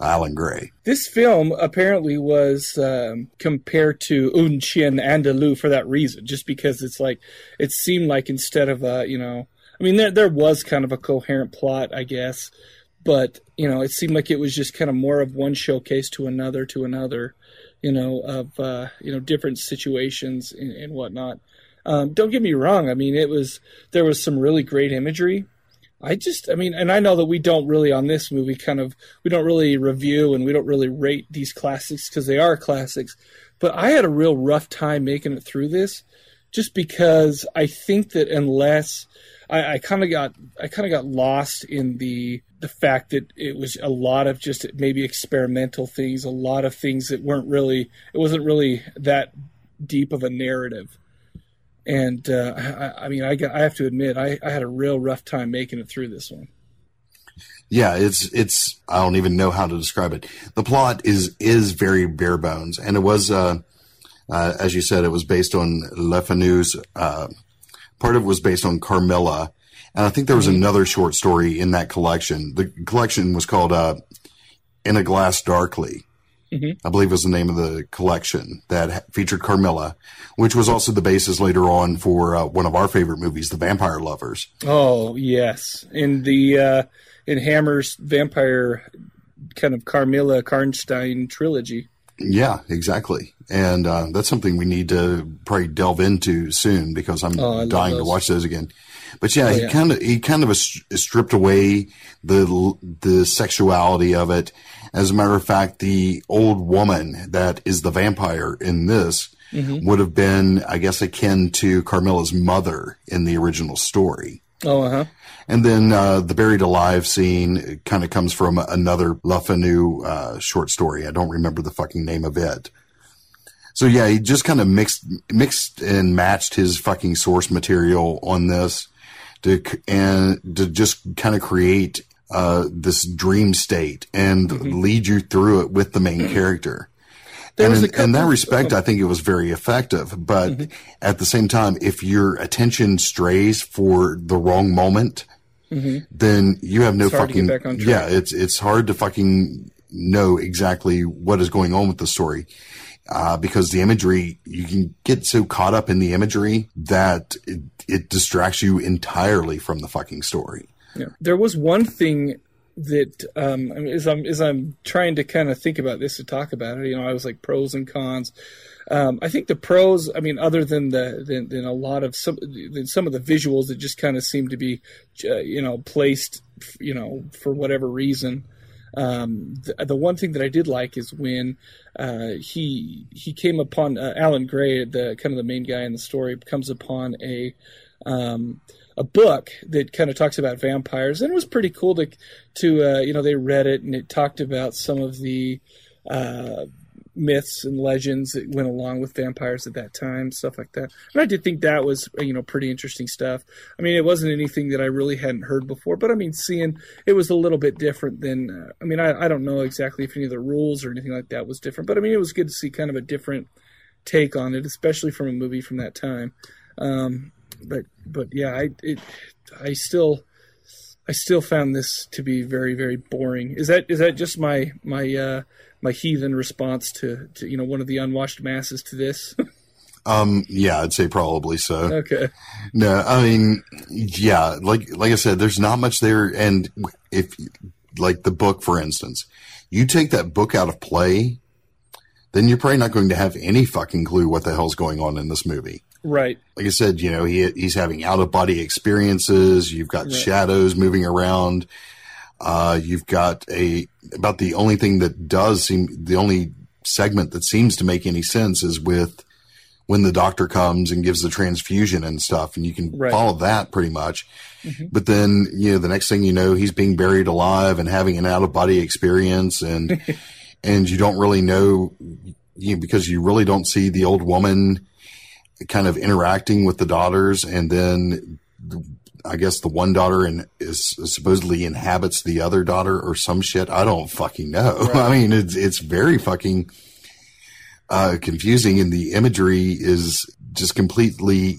Alan Gray. this film apparently was um, compared to Un Chien Andalou for that reason just because it's like it seemed like instead of a you know I mean there there was kind of a coherent plot I guess but you know it seemed like it was just kind of more of one showcase to another to another you know of uh, you know different situations and, and whatnot. Um, don't get me wrong. I mean it was there was some really great imagery. I just, I mean, and I know that we don't really on this movie kind of, we don't really review and we don't really rate these classics because they are classics. But I had a real rough time making it through this just because I think that unless I, I kind of got, I kind of got lost in the, the fact that it was a lot of just maybe experimental things, a lot of things that weren't really, it wasn't really that deep of a narrative and uh, I, I mean, I, got, I have to admit, I, I had a real rough time making it through this one. Yeah, it's it's I don't even know how to describe it. The plot is is very bare bones, and it was uh, uh, as you said, it was based on Le Fanu's. Uh, part of it was based on Carmilla, and I think there was another short story in that collection. The collection was called uh, "In a Glass Darkly." I believe was the name of the collection that featured Carmilla, which was also the basis later on for uh, one of our favorite movies, The Vampire Lovers. Oh yes, in the uh, in Hammer's vampire kind of Carmilla Karnstein trilogy. Yeah, exactly. And uh, that's something we need to probably delve into soon because I'm Oh, dying to watch those again. But yeah, Oh, he yeah. kind of he kind of stripped away the the sexuality of it. As a matter of fact, the old woman that is the vampire in this Mm-hmm. would have been, I guess, akin to Carmilla's mother in the original story. Oh, uh huh. And then uh, the buried alive scene kind of comes from another Le Fanu uh, short story. I don't remember the fucking name of it. So yeah, he just kind of mixed mixed and matched his fucking source material on this to and to just kind of create uh, this dream state and Mm-hmm. lead you through it with the main character. There and in, couple in that Mm-hmm. respect, I think it was very effective. But at the same time, if your attention strays for the wrong moment, then you have no Mm-hmm. Hard to get fucking back on track. yeah. It's it's hard to fucking know exactly what is going on with the story. Uh, because the imagery, you can get so caught up in the imagery that it, distracts you entirely from the fucking story. Yeah. There was one thing that um, as I'm as I'm trying to kind of think about this to talk about it, you know, I was like pros and cons. Um, I think the pros, I mean, other than the than, than a lot of some than some of the visuals that just kind of seem to be, uh, you know, placed, you know, for whatever reason. Um, the, the one thing that I did like is when uh, he he came upon uh, Alan Gray, the kind of the main guy in the story, comes upon a um, a book that kind of talks about vampires, and it was pretty cool to to uh, you know they read it and it talked about some of the uh, myths and legends that went along with vampires at that time, stuff like that. And I did think that was you know pretty interesting stuff. I mean, it wasn't anything that I really hadn't heard before, but I mean, seeing it was a little bit different than. Uh, I mean, I, I don't know exactly if any of the rules or anything like that was different, but I mean, it was good to see kind of a different take on it, especially from a movie from that time. Um, but but yeah, I it, I still I still found this to be very very boring. Is that is that just my my uh, my heathen response to, to you know one of the unwashed masses to this? Um, yeah, I'd say probably so. okay, No, I mean, yeah, like like I said, there's not much there, and if like the book, for instance, you take that book out of play, then you're probably not going to have any fucking clue what the hell's going on in this movie. right, Like I said, you know, he he's having out of body experiences. You've got shadows moving around. Uh, you've got a about the only thing that does seem the only segment that seems to make any sense is with when the doctor comes and gives the transfusion and stuff, and you can Right. follow that pretty much. But then, you know, the next thing you know, he's being buried alive and having an out of body experience, and and you don't really know, you know, because you really don't see the old woman kind of interacting with the daughters, and then I guess the one daughter and is supposedly inhabits the other daughter or some shit. I don't fucking know. I mean, it's it's very fucking uh, confusing, and the imagery is just completely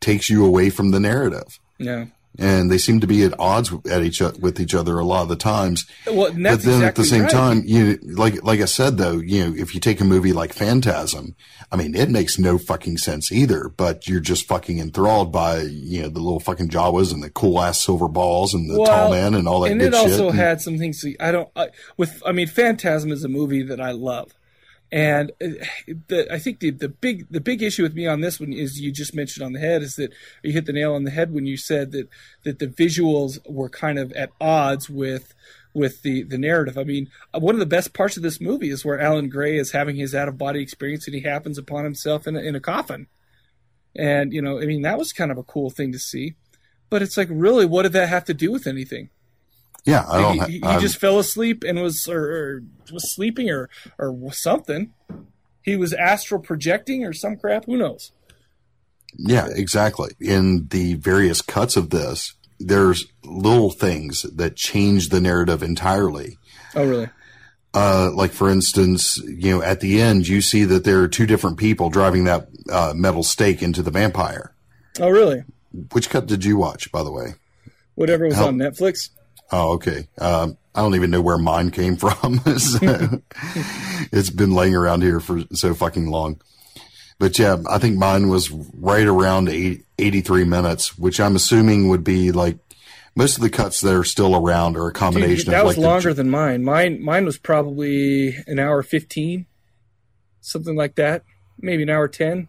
takes you away from the narrative. yeah. And they seem to be at odds at each with each other a lot of the times. Well, But then at the same right. time, you like like I said though, you know, if you take a movie like Phantasm, I mean, it makes no fucking sense either. But you're just fucking enthralled by you know the little fucking Jawas and the cool ass silver balls and the tall man and all that and it also shit. had some things I don't I, with. I mean, Phantasm is a movie that I love, and uh, the, I think the the big the big issue with me on this one is you just mentioned on the head is that you hit the nail on the head when you said that that the visuals were kind of at odds with with the the narrative. I mean, uh, one of the best parts of this movie is where Alan Gray is having his out of body experience and he happens upon himself in a, in a coffin, and you know, I mean, that was kind of a cool thing to see. But it's like, really, what did that have to do with anything? Yeah, I don't. he, he, he just fell asleep and was or, or was sleeping or or something. He was astral projecting or some crap. Who knows? Yeah, exactly. In the various cuts of this, there's little things that change the narrative entirely. Oh, really? Uh, like for instance, you know, at the end, you see that there are two different people driving that uh, metal stake into the vampire. Oh, really? Which cut did you watch, by the way? Whatever was Help. on Netflix. Oh, okay. Um, I don't even know where mine came from. so, it's been laying around here for so fucking long. But yeah, I think mine was right around eight- 83 minutes, which I'm assuming would be like most of the cuts that are still around are a Dude, combination that of was like the- longer than mine. Mine mine was probably an hour fifteen, something like that. Maybe an hour ten.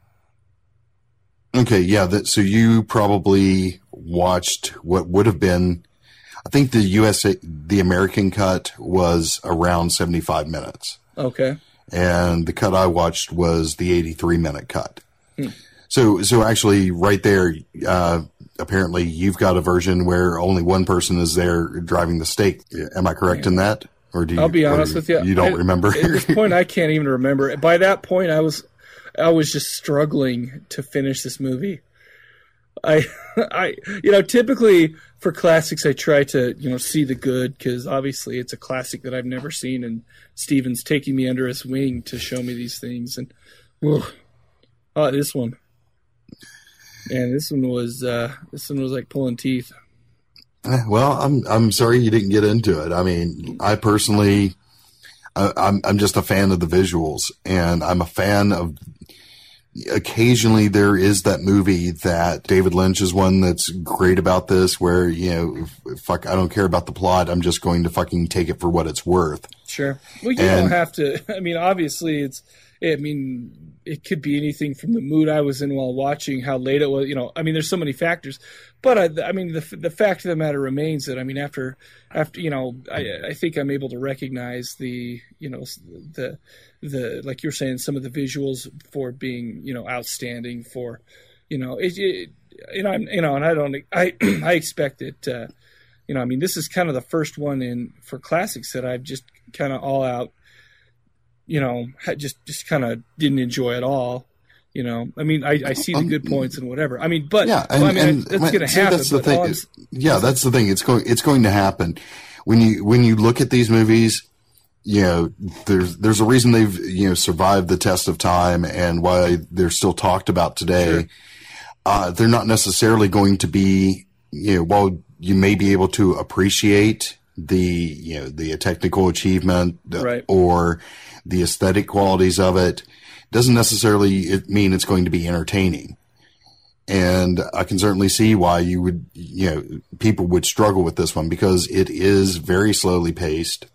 Okay, yeah. That, so you probably watched what would have been, think the USA, the American cut was around 75 minutes. Okay. And the cut I watched was the 83 minute cut. Hmm. So, so actually right there, uh, apparently you've got a version where only one person is there driving the stake. Am I correct in that? Or do you, I'll be honest with you. You don't I- remember? At this point, I can't even remember. By that point, I was, I was just struggling to finish this movie. I, I, you know, typically for classics, I try to, you know, see the good because obviously it's a classic that I've never seen, and Steven's taking me under his wing to show me these things. And, oh, this one, and this one was, uh, this one was like pulling teeth. Eh, Well, I'm I'm sorry you didn't get into it. I mean, I personally, I, I'm I'm just a fan of the visuals, and I'm a fan of. Occasionally, there is that movie that David Lynch is one that's great about this, where you know, fuck, I don't care about the plot. I'm just going to fucking take it for what it's worth. Sure. Well, you And- don't have to. I mean, obviously, it's. I mean, it could be anything from the mood I was in while watching, how late it was. You know, I mean, there's so many factors. But I, I mean, the the fact of the matter remains that I mean, after after you know, I I think I'm able to recognize the you know the the like you're saying some of the visuals for being you know outstanding for you know it, it know I'm, you know and I don't I I expect it. Uh, you know, I mean, this is kind of the first one in for classics that I've just kind of all out, you know, just just kind of didn't enjoy at all. You know, I mean, I, I see the good points and whatever. I mean, but Yeah, well, I mean, and, it's and going to happen. That's the thing. yeah, that's the thing. It's going. It's going to happen when you when you look at these movies. You know, there's there's a reason they've you know survived the test of time and why they're still talked about today. Sure. Uh, they're not necessarily going to be you know while you may be able to appreciate the you know the technical achievement uh, Right. or the aesthetic qualities of it doesn't necessarily mean it's going to be entertaining and I can certainly see why you would, you know, people would struggle with this one because it is very slowly paced.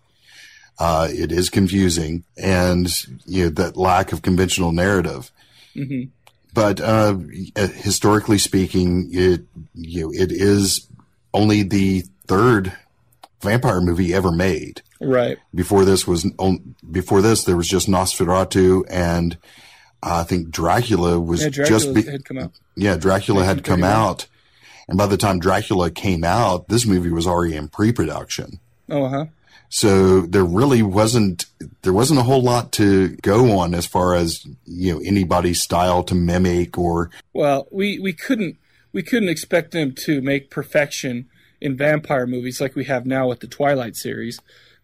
Uh, it is confusing and, you know, that lack of conventional narrative. Mhm. But, uh, historically speaking, it, you know, it is only the third vampire movie ever made. right. Before this was, on, before this, there was just Nosferatu and uh, I think Dracula was Yeah, Dracula just be, had come out. yeah, Dracula had come out, and by the time Dracula came out, this movie was already in pre-production. Oh, huh. So there really wasn't there wasn't a whole lot to go on as far as you know anybody's style to mimic or Well, we, we couldn't we couldn't expect them to make perfection in vampire movies like we have now with the Twilight series.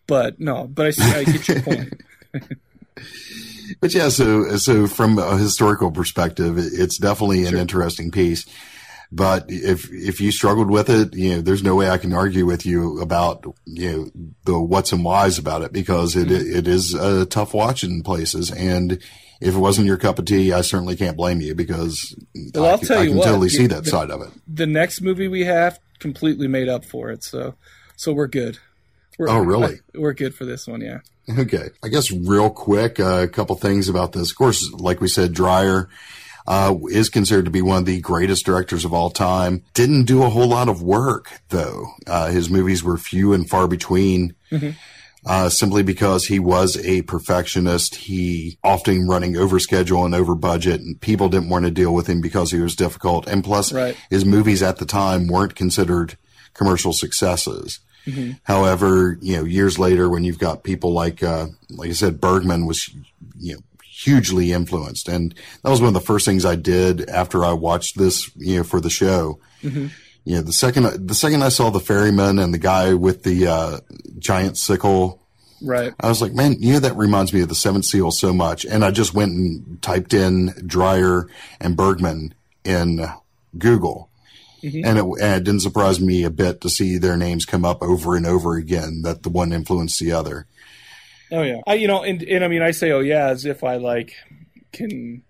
But no, but I see, I get your point. but yeah so so from a historical perspective it's definitely an interesting piece. But if if you struggled with it you know there's no way I can argue with you about you know the what's and whys about it because it mm-hmm. it is a tough watch in places. And if it wasn't your cup of tea I certainly can't blame you because Well, I, I'll can- tell I you can what, totally see the- that side of it. the next movie we have completely made up for it. So so we're good. We're, Oh, really? We're good for this one. Yeah. Okay. I guess real quick, uh, a couple things about this. Of course, like we said, Dreyer, uh, is considered to be one of the greatest directors of all time. Didn't do a whole lot of work though. Uh, his movies were few and far between. Uh, simply because he was a perfectionist. He often running over schedule and over budget and people didn't want to deal with him because he was difficult. And plus Right. his movies at the time weren't considered commercial successes. However, you know, years later, when you've got people like, uh, like I said, Bergman was, you know, hugely influenced, and that was one of the first things I did after I watched this, you know, for the show. You know, the second the second I saw the ferryman and the guy with the uh, giant sickle, Right. I was like, man, you know, that reminds me of the Seventh Seal so much. And I just went and typed in Dreyer and Bergman in Google. And, it, and it didn't surprise me a bit to see their names come up over and over again, that the one influenced the other. Oh yeah. I you know and and I mean I say oh yeah as if I like can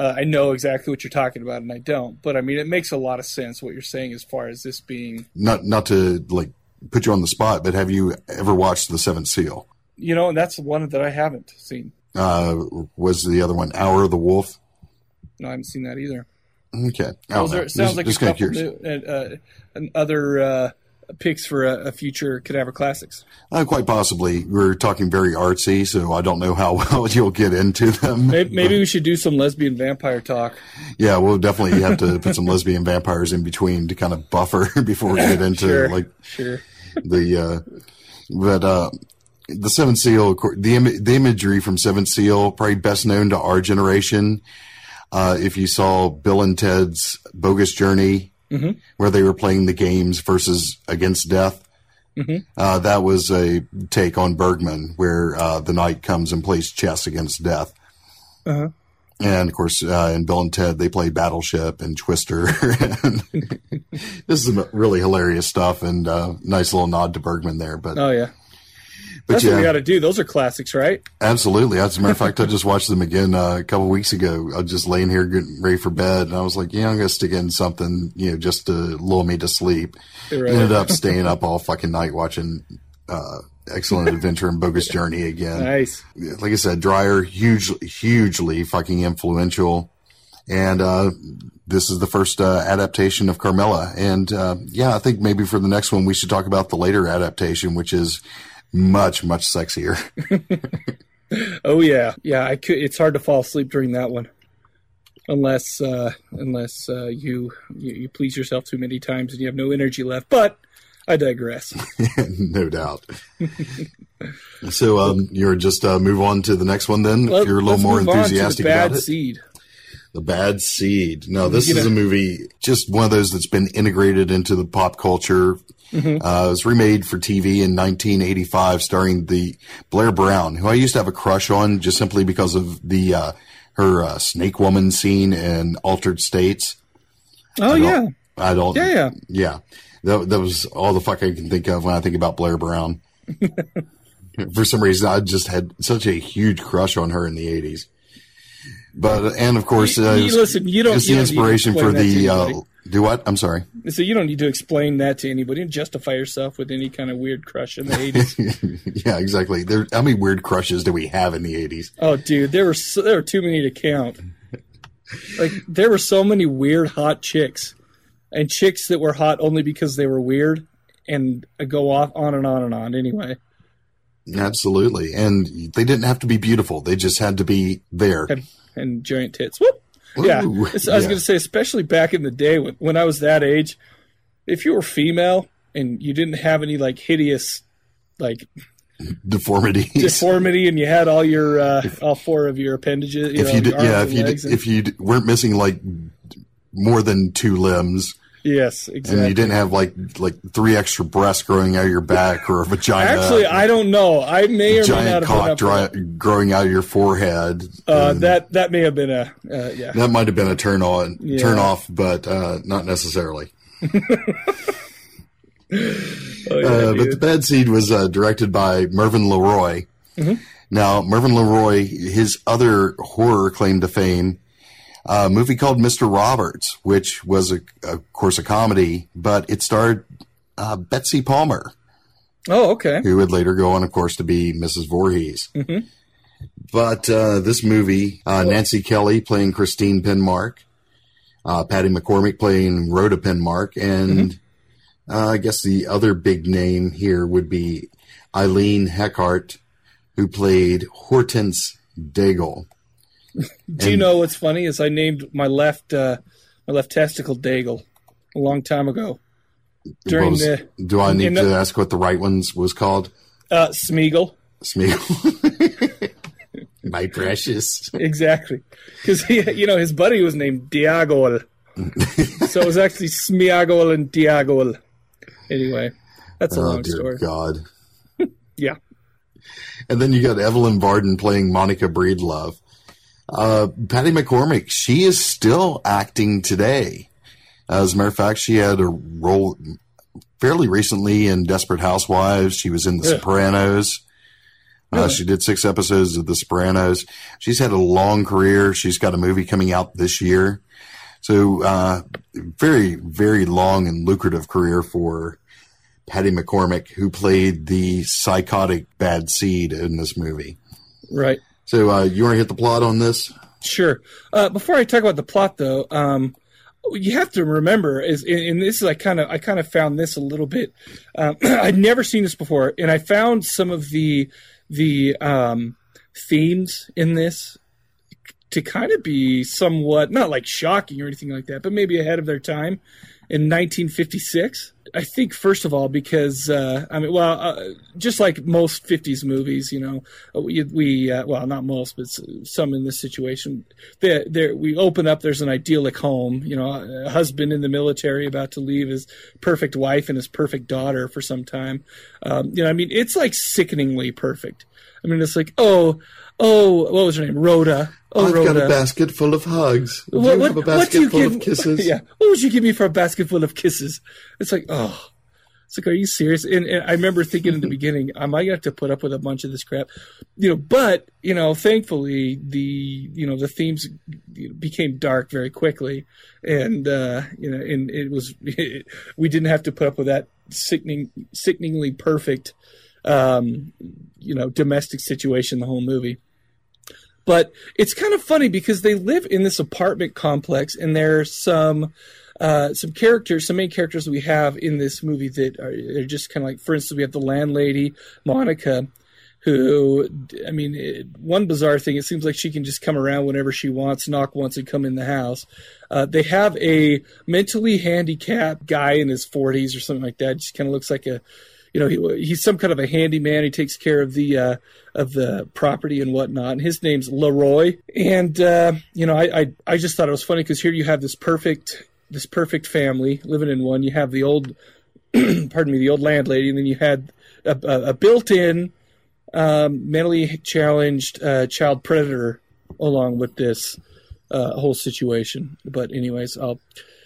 uh, I know exactly what you're talking about, and I don't. But I mean, it makes a lot of sense what you're saying as far as this being, Not not to like put you on the spot, but have you ever watched The Seventh Seal? you know, and that's the one that I haven't seen. Uh, was the other one Hour of the Wolf? No, I haven't seen that either. Okay, I don't know. are, it sounds Just- like just a couple new, uh, other uh, picks for a, a future Cadaver Classics. Uh, quite possibly. We're talking very artsy, so I don't know how well you'll get into them. Maybe, maybe we should do some lesbian vampire talk. Yeah, we'll definitely have to put some lesbian vampires in between to kind of buffer before we get into Sure, like sure. the. Uh, but uh, the Seventh Seal, the Im- the imagery from Seventh Seal, probably best known to our generation. Uh, if you saw Bill and Ted's Bogus Journey, where they were playing the games versus Against Death. Uh, that was a take on Bergman, where uh, the knight comes and plays chess against death. And of course, uh, in Bill and Ted, they play Battleship and Twister. and this is some really hilarious stuff and uh, nice little nod to Bergman there. But, Oh yeah, but that's yeah, what we got to do. Those are classics, right? absolutely. As a matter of fact, I just watched them again uh, a couple weeks ago. I was just laying here getting ready for bed, and I was like, "Yeah, I'm gonna stick in something, you know, just to lull me to sleep." Right. Ended up staying up all fucking night watching uh, Excellent Adventure and Bogus Journey again. Nice. like I said, Dreyer hugely, hugely fucking influential, and uh, this is the first uh, adaptation of Carmilla. And uh, yeah, I think maybe for the next one we should talk about the later adaptation, which is much much sexier. Oh yeah, yeah. I could. It's hard to fall asleep during that one, unless uh, unless uh, you, you you please yourself too many times and you have no energy left. But I digress. no doubt. so um, you're just uh, move on to the next one then. Let- if you're a little more move on to enthusiastic bad about it. seed. The Bad Seed. No, this is a movie, just one of those that's been integrated into the pop culture. Mm-hmm. Uh, it was remade for TV in 1985, starring the Blair Brown, who I used to have a crush on just simply because of the uh, her uh, Snake Woman scene in Altered States. Oh I yeah, I don't. Yeah, yeah. yeah. That, that was all the fuck I can think of when I think about Blair Brown. For some reason, I just had such a huge crush on her in the 80s. But and of course, You- uh, you- it's- listen, you don't- It's you the don't need to inspiration for explain that to the uh, do what? I'm sorry. so you don't need to explain that to anybody and justify yourself with any kind of weird crush in the eighties. yeah, exactly. There, how many weird crushes do we have in the 80s? oh, dude, there were so, there were too many to count. Like there were so many weird hot chicks, and chicks that were hot only because they were weird, and go off on and on and on. Anyway. Absolutely, and they didn't have to be beautiful; they just had to be there. and, and giant tits. Whoop. Yeah, Ooh, I was yeah. going to say, especially back in the day when, when I was that age, if you were female and you didn't have any like hideous like Deformities. deformity and you had all your uh, all four of your appendages, you if know, you did, yeah, if you did, and- if you weren't missing like more than two limbs, yes, exactly. and you didn't have like like three extra breasts growing out of your back or a vagina. Actually, I don't know. I may or may not giant have cock been dry, up for that. growing out of your forehead. Uh, that that may have been a uh, yeah. that might have been a turn on, Yeah. turn off, but uh, not necessarily. Oh, yeah, Uh, but the Bad Seed was uh, directed by Mervyn Leroy. Mm-hmm. Now, Mervyn Leroy, his other horror claim to fame, a movie called Mr. Roberts, which was, a, of course, a comedy, but it starred uh, Betsy Palmer, oh, okay. who would later go on, of course, to be Mrs. Voorhees. Mm-hmm. But uh, this movie, uh, Nancy Kelly playing Christine Penmark, uh, Patty McCormack playing Rhoda Penmark, and uh, I guess the other big name here would be Eileen Heckart, who played Hortense Daigle. Do you know what's funny? Is I named my left uh, my left testicle Daigle a long time ago during was- the do I need to the- ask what the right ones was called? uh, Smeagol. Smeagol. My precious. Exactly, because you know his buddy was named Deagol, so it was actually Smeagol and Deagol. Anyway, that's a Oh long dear story. God. Yeah, And then you got Evelyn Varden playing Monica Breedlove. Uh, Patty McCormack, she is still acting today. As a matter of fact, she had a role fairly recently in Desperate Housewives. She was in The Yeah. Sopranos. Uh, she did six episodes of The Sopranos. She's had a long career. She's got a movie coming out this year. So, uh, very, very long and lucrative career for Patty McCormack, who played the psychotic bad seed in this movie. Right. So, uh, you want to hit the plot on this? Sure. Uh, before I talk about the plot, though, um, you have to remember is and this is I kind of I kind of found this a little bit. Um, I'd never seen this before, and I found some of the the um, themes in this to kind of be somewhat not like shocking or anything like that, but maybe ahead of their time in 1956. I think first of all because uh, I mean, well, uh, just like most '50s movies, you know, we, we uh, well, not most, but some in this situation, there, there we open up. There's an idyllic home, you know, a husband in the military about to leave his perfect wife and his perfect daughter for some time. Um, you know, I mean, it's like sickeningly perfect. I mean, it's like, oh, oh, what was her name? Rhoda. Oh, I've Rhoda. got a basket full of hugs. Do What- you have a basket full give- of kisses? Yeah. What would you give me for a basket full of kisses? It's like, oh. It's like, are you serious? And, and I remember thinking in the beginning, am I going to have to put up with a bunch of this crap? You know, but, you know, thankfully the, you know, the themes became dark very quickly. And, uh, you know, and it was, we didn't have to put up with that sickening, sickeningly perfect, um, you know, domestic situation the whole movie. But it's kind of funny because they live in this apartment complex, and there's some uh, some characters, some main characters we have in this movie that are, are just kind of like, for instance, we have the landlady Monica, who, I mean, it, one bizarre thing, it seems like she can just come around whenever she wants, knock once, and come in the house. Uh, they have a mentally handicapped guy in his 40s or something like that. Just kind of looks like a you know, he, he's some kind of a handyman. He takes care of the uh, of the property and whatnot. And his name's Leroy. And uh, you know, I, I I just thought it was funny because here you have this perfect this perfect family living in one. You have the old, pardon me, the old landlady, and then you had a, a, built-in um, mentally challenged uh, child predator along with this uh, whole situation. But anyways, I'll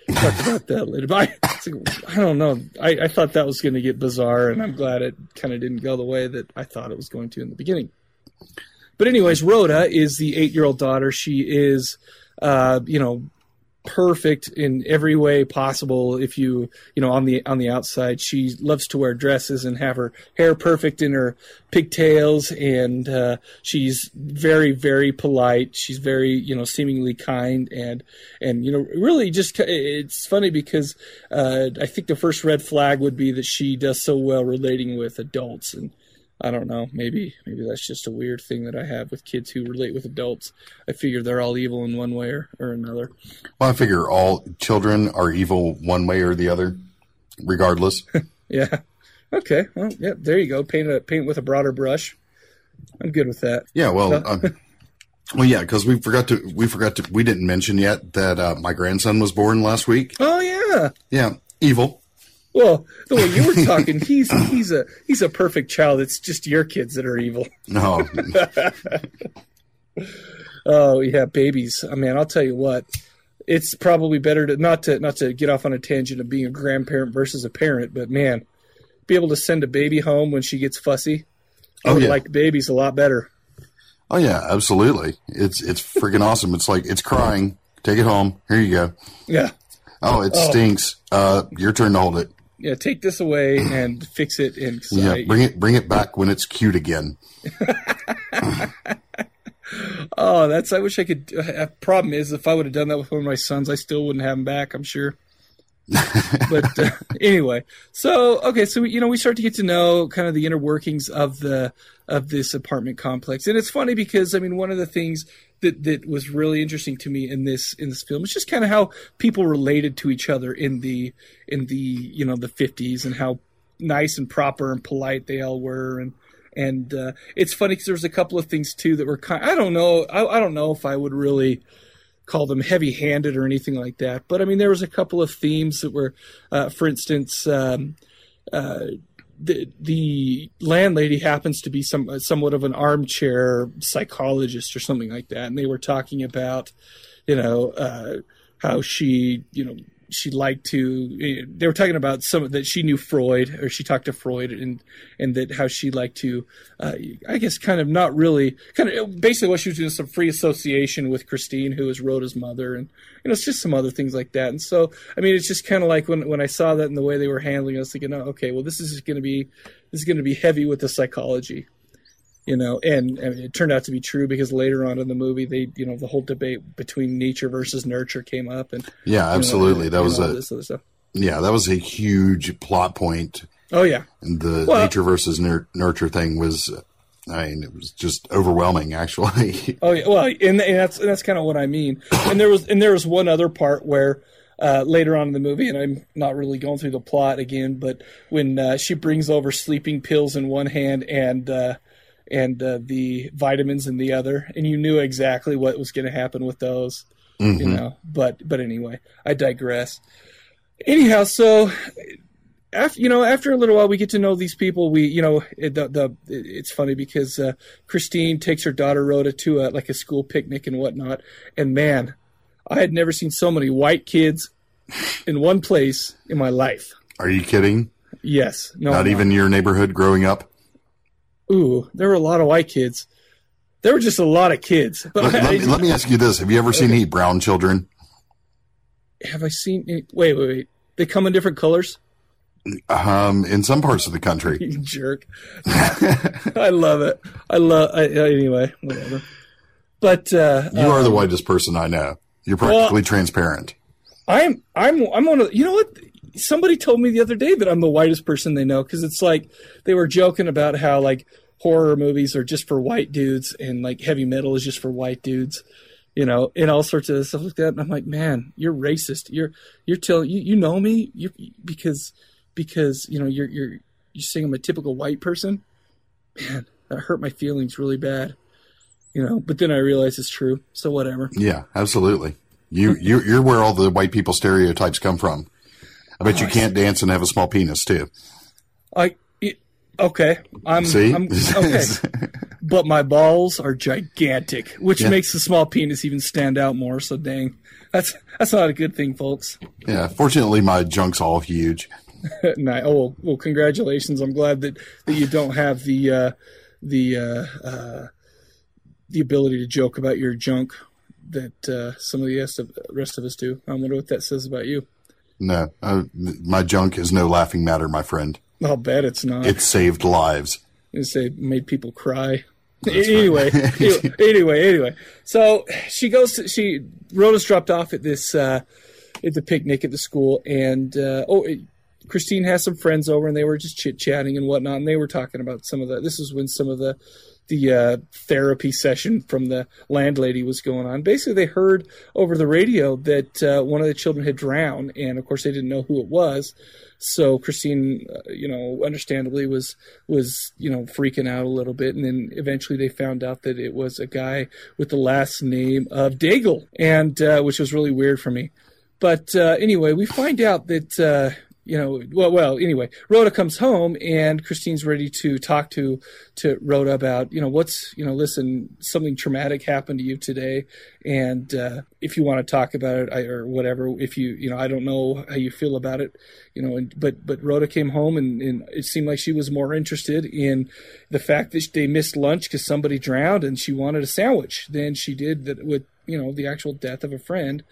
talk about that later. But I, like, I don't know. I, I thought that was going to get bizarre, and I'm glad it kind of didn't go the way that I thought it was going to in the beginning. But anyways, Rhoda is the eight-year-old daughter. She is, uh, you know, perfect in every way possible. If you, you know, on the on the outside, she loves to wear dresses and have her hair perfect in her pigtails, and uh, she's very very polite. She's very, you know, seemingly kind and and you know, really just it's funny because uh, I think the first red flag would be that she does so well relating with adults and. I don't know. Maybe maybe that's just a weird thing that I have with kids who relate with adults. I figure they're all evil in one way or, or another. Well, I figure all children are evil one way or the other, regardless. Yeah. Okay. Well, yeah. There you go. Paint a paint with a broader brush. I'm good with that. yeah, well, um, well, yeah, because we forgot to we forgot to we didn't mention yet that uh, my grandson was born last week. Oh yeah. Yeah, evil. Well, the way you were talking, he's he's a he's a perfect child. It's just your kids that are evil. No, Oh yeah, babies. I mean, I'll tell you what. It's probably better to not to not to get off on a tangent of being a grandparent versus a parent, but man, be able to send a baby home when she gets fussy. I Oh, would yeah. like babies a lot better. oh yeah, absolutely. It's it's freaking awesome. It's like it's crying. Take it home. Here you go. Yeah. Oh, it stinks. Uh, your turn to hold it. Yeah, take this away and fix it in Yeah, bring it bring it back when it's cute again. Oh, that's. I wish I could. Uh, problem is, if I would have done that with one of my sons, I still wouldn't have him back. I'm sure. but uh, anyway, so okay, so you know, we start to get to know kind of the inner workings of the of this apartment complex, and it's funny because I mean, one of the things that that was really interesting to me in this in this film It's just kind of how people related to each other in the in the you know the 50s and how nice and proper and polite they all were and and uh, it's funny because there was a couple of things too that were kind. I don't know. I, I don't know if I would really call them heavy-handed or anything like that. But I mean, there was a couple of themes that were, uh, for instance, um, uh, the the landlady happens to be some somewhat of an armchair psychologist or something like that, and they were talking about, you know, uh, how she, you know. She liked to. They were talking about some that she knew Freud, or she talked to Freud, and and that how she liked to, uh, I guess, kind of not really, kind of basically what she was doing some free association with Christine, who was Rhoda's mother, and you know, it's just some other things like that. And so, I mean, it's just kind of like when when I saw that and the way they were handling, it, I was thinking, oh, okay, well, this is going to be this is going to be heavy with the psychology you know, and, and, it turned out to be true because later on in the movie, they, you know, the whole debate between nature versus nurture came up, and yeah, absolutely, know, that was a yeah, that was a huge plot point. Oh yeah, and the well, nature versus nur- nurture thing was, I mean, it was just overwhelming, actually. oh yeah, well, and, and that's and that's kind of what I mean. And there was and there was one other part where. Uh, later on in the movie, and I'm not really going through the plot again, but when uh, she brings over sleeping pills in one hand and uh, and uh, the vitamins in the other, and you knew exactly what was going to happen with those. Mm-hmm. You know, but but anyway, I digress. Anyhow, so after you know after a little while we get to know these people we you know the, the it's funny because uh, christine takes her daughter rhoda to a, like a school picnic and whatnot and man i had never seen so many white kids in one place in my life are you kidding yes no not even your neighborhood growing up ooh, there were a lot of white kids. There were just a lot of kids. But let, I, let, me, let me ask you this: Have you ever seen okay. any brown children? Have I seen? Any, wait, wait, wait. They come in different colors. Um, in some parts of the country. you jerk. I love it. I love. I, anyway, whatever. But uh, you are um, the whitest person I know. You're practically well, transparent. I'm. I'm. I'm one of. You know what? Somebody told me the other day that I'm the whitest person they know because it's like they were joking about how like horror movies are just for white dudes and like heavy metal is just for white dudes, you know, and all sorts of stuff like that. And I'm like, man, you're racist. You're you're telling you you know me you because because you know you're you're you're saying I'm a typical white person. Man, that hurt my feelings really bad. You know, but then I realized it's true. So whatever. Yeah, absolutely. You you you're where all the white people stereotypes come from. I bet you can't dance and have a small penis too. I okay. I'm See? I'm, okay. but my balls are gigantic, which yeah. makes the small penis even stand out more. So dang, that's that's not a good thing, folks. Yeah. Fortunately, my junk's all huge. nice. Oh well, congratulations. I'm glad that, that you don't have the uh, the uh, uh, the ability to joke about your junk that uh, some of the rest of, rest of us do. I wonder what that says about you. No, uh, my junk is no laughing matter, my friend. I'll bet it's not. It saved lives. It say made people cry. anyway, anyway, anyway. So she goes. To, she Rhoda's dropped off at this uh, at the picnic at the school, and uh, oh, Christine has some friends over, and they were just chit chatting and whatnot, and they were talking about some of the. This is when some of the the uh, therapy session from the landlady was going on. Basically, they heard over the radio that uh, one of the children had drowned, and of course, they didn't know who it was. So Christine, uh, you know, understandably was was you know freaking out a little bit, and then eventually they found out that it was a guy with the last name of Daigle, and uh, which was really weird for me. But uh, anyway, we find out that uh, you know, well, well, anyway, Rhoda comes home and Christine's ready to talk to to Rhoda about, you know, what's, you know, listen, something traumatic happened to you today, and uh, if you want to talk about it I, or whatever, if you, you know, I don't know how you feel about it, you know, and, but but Rhoda came home and, and it seemed like she was more interested in the fact that they missed lunch because somebody drowned and she wanted a sandwich than she did that with, you know, the actual death of a friend.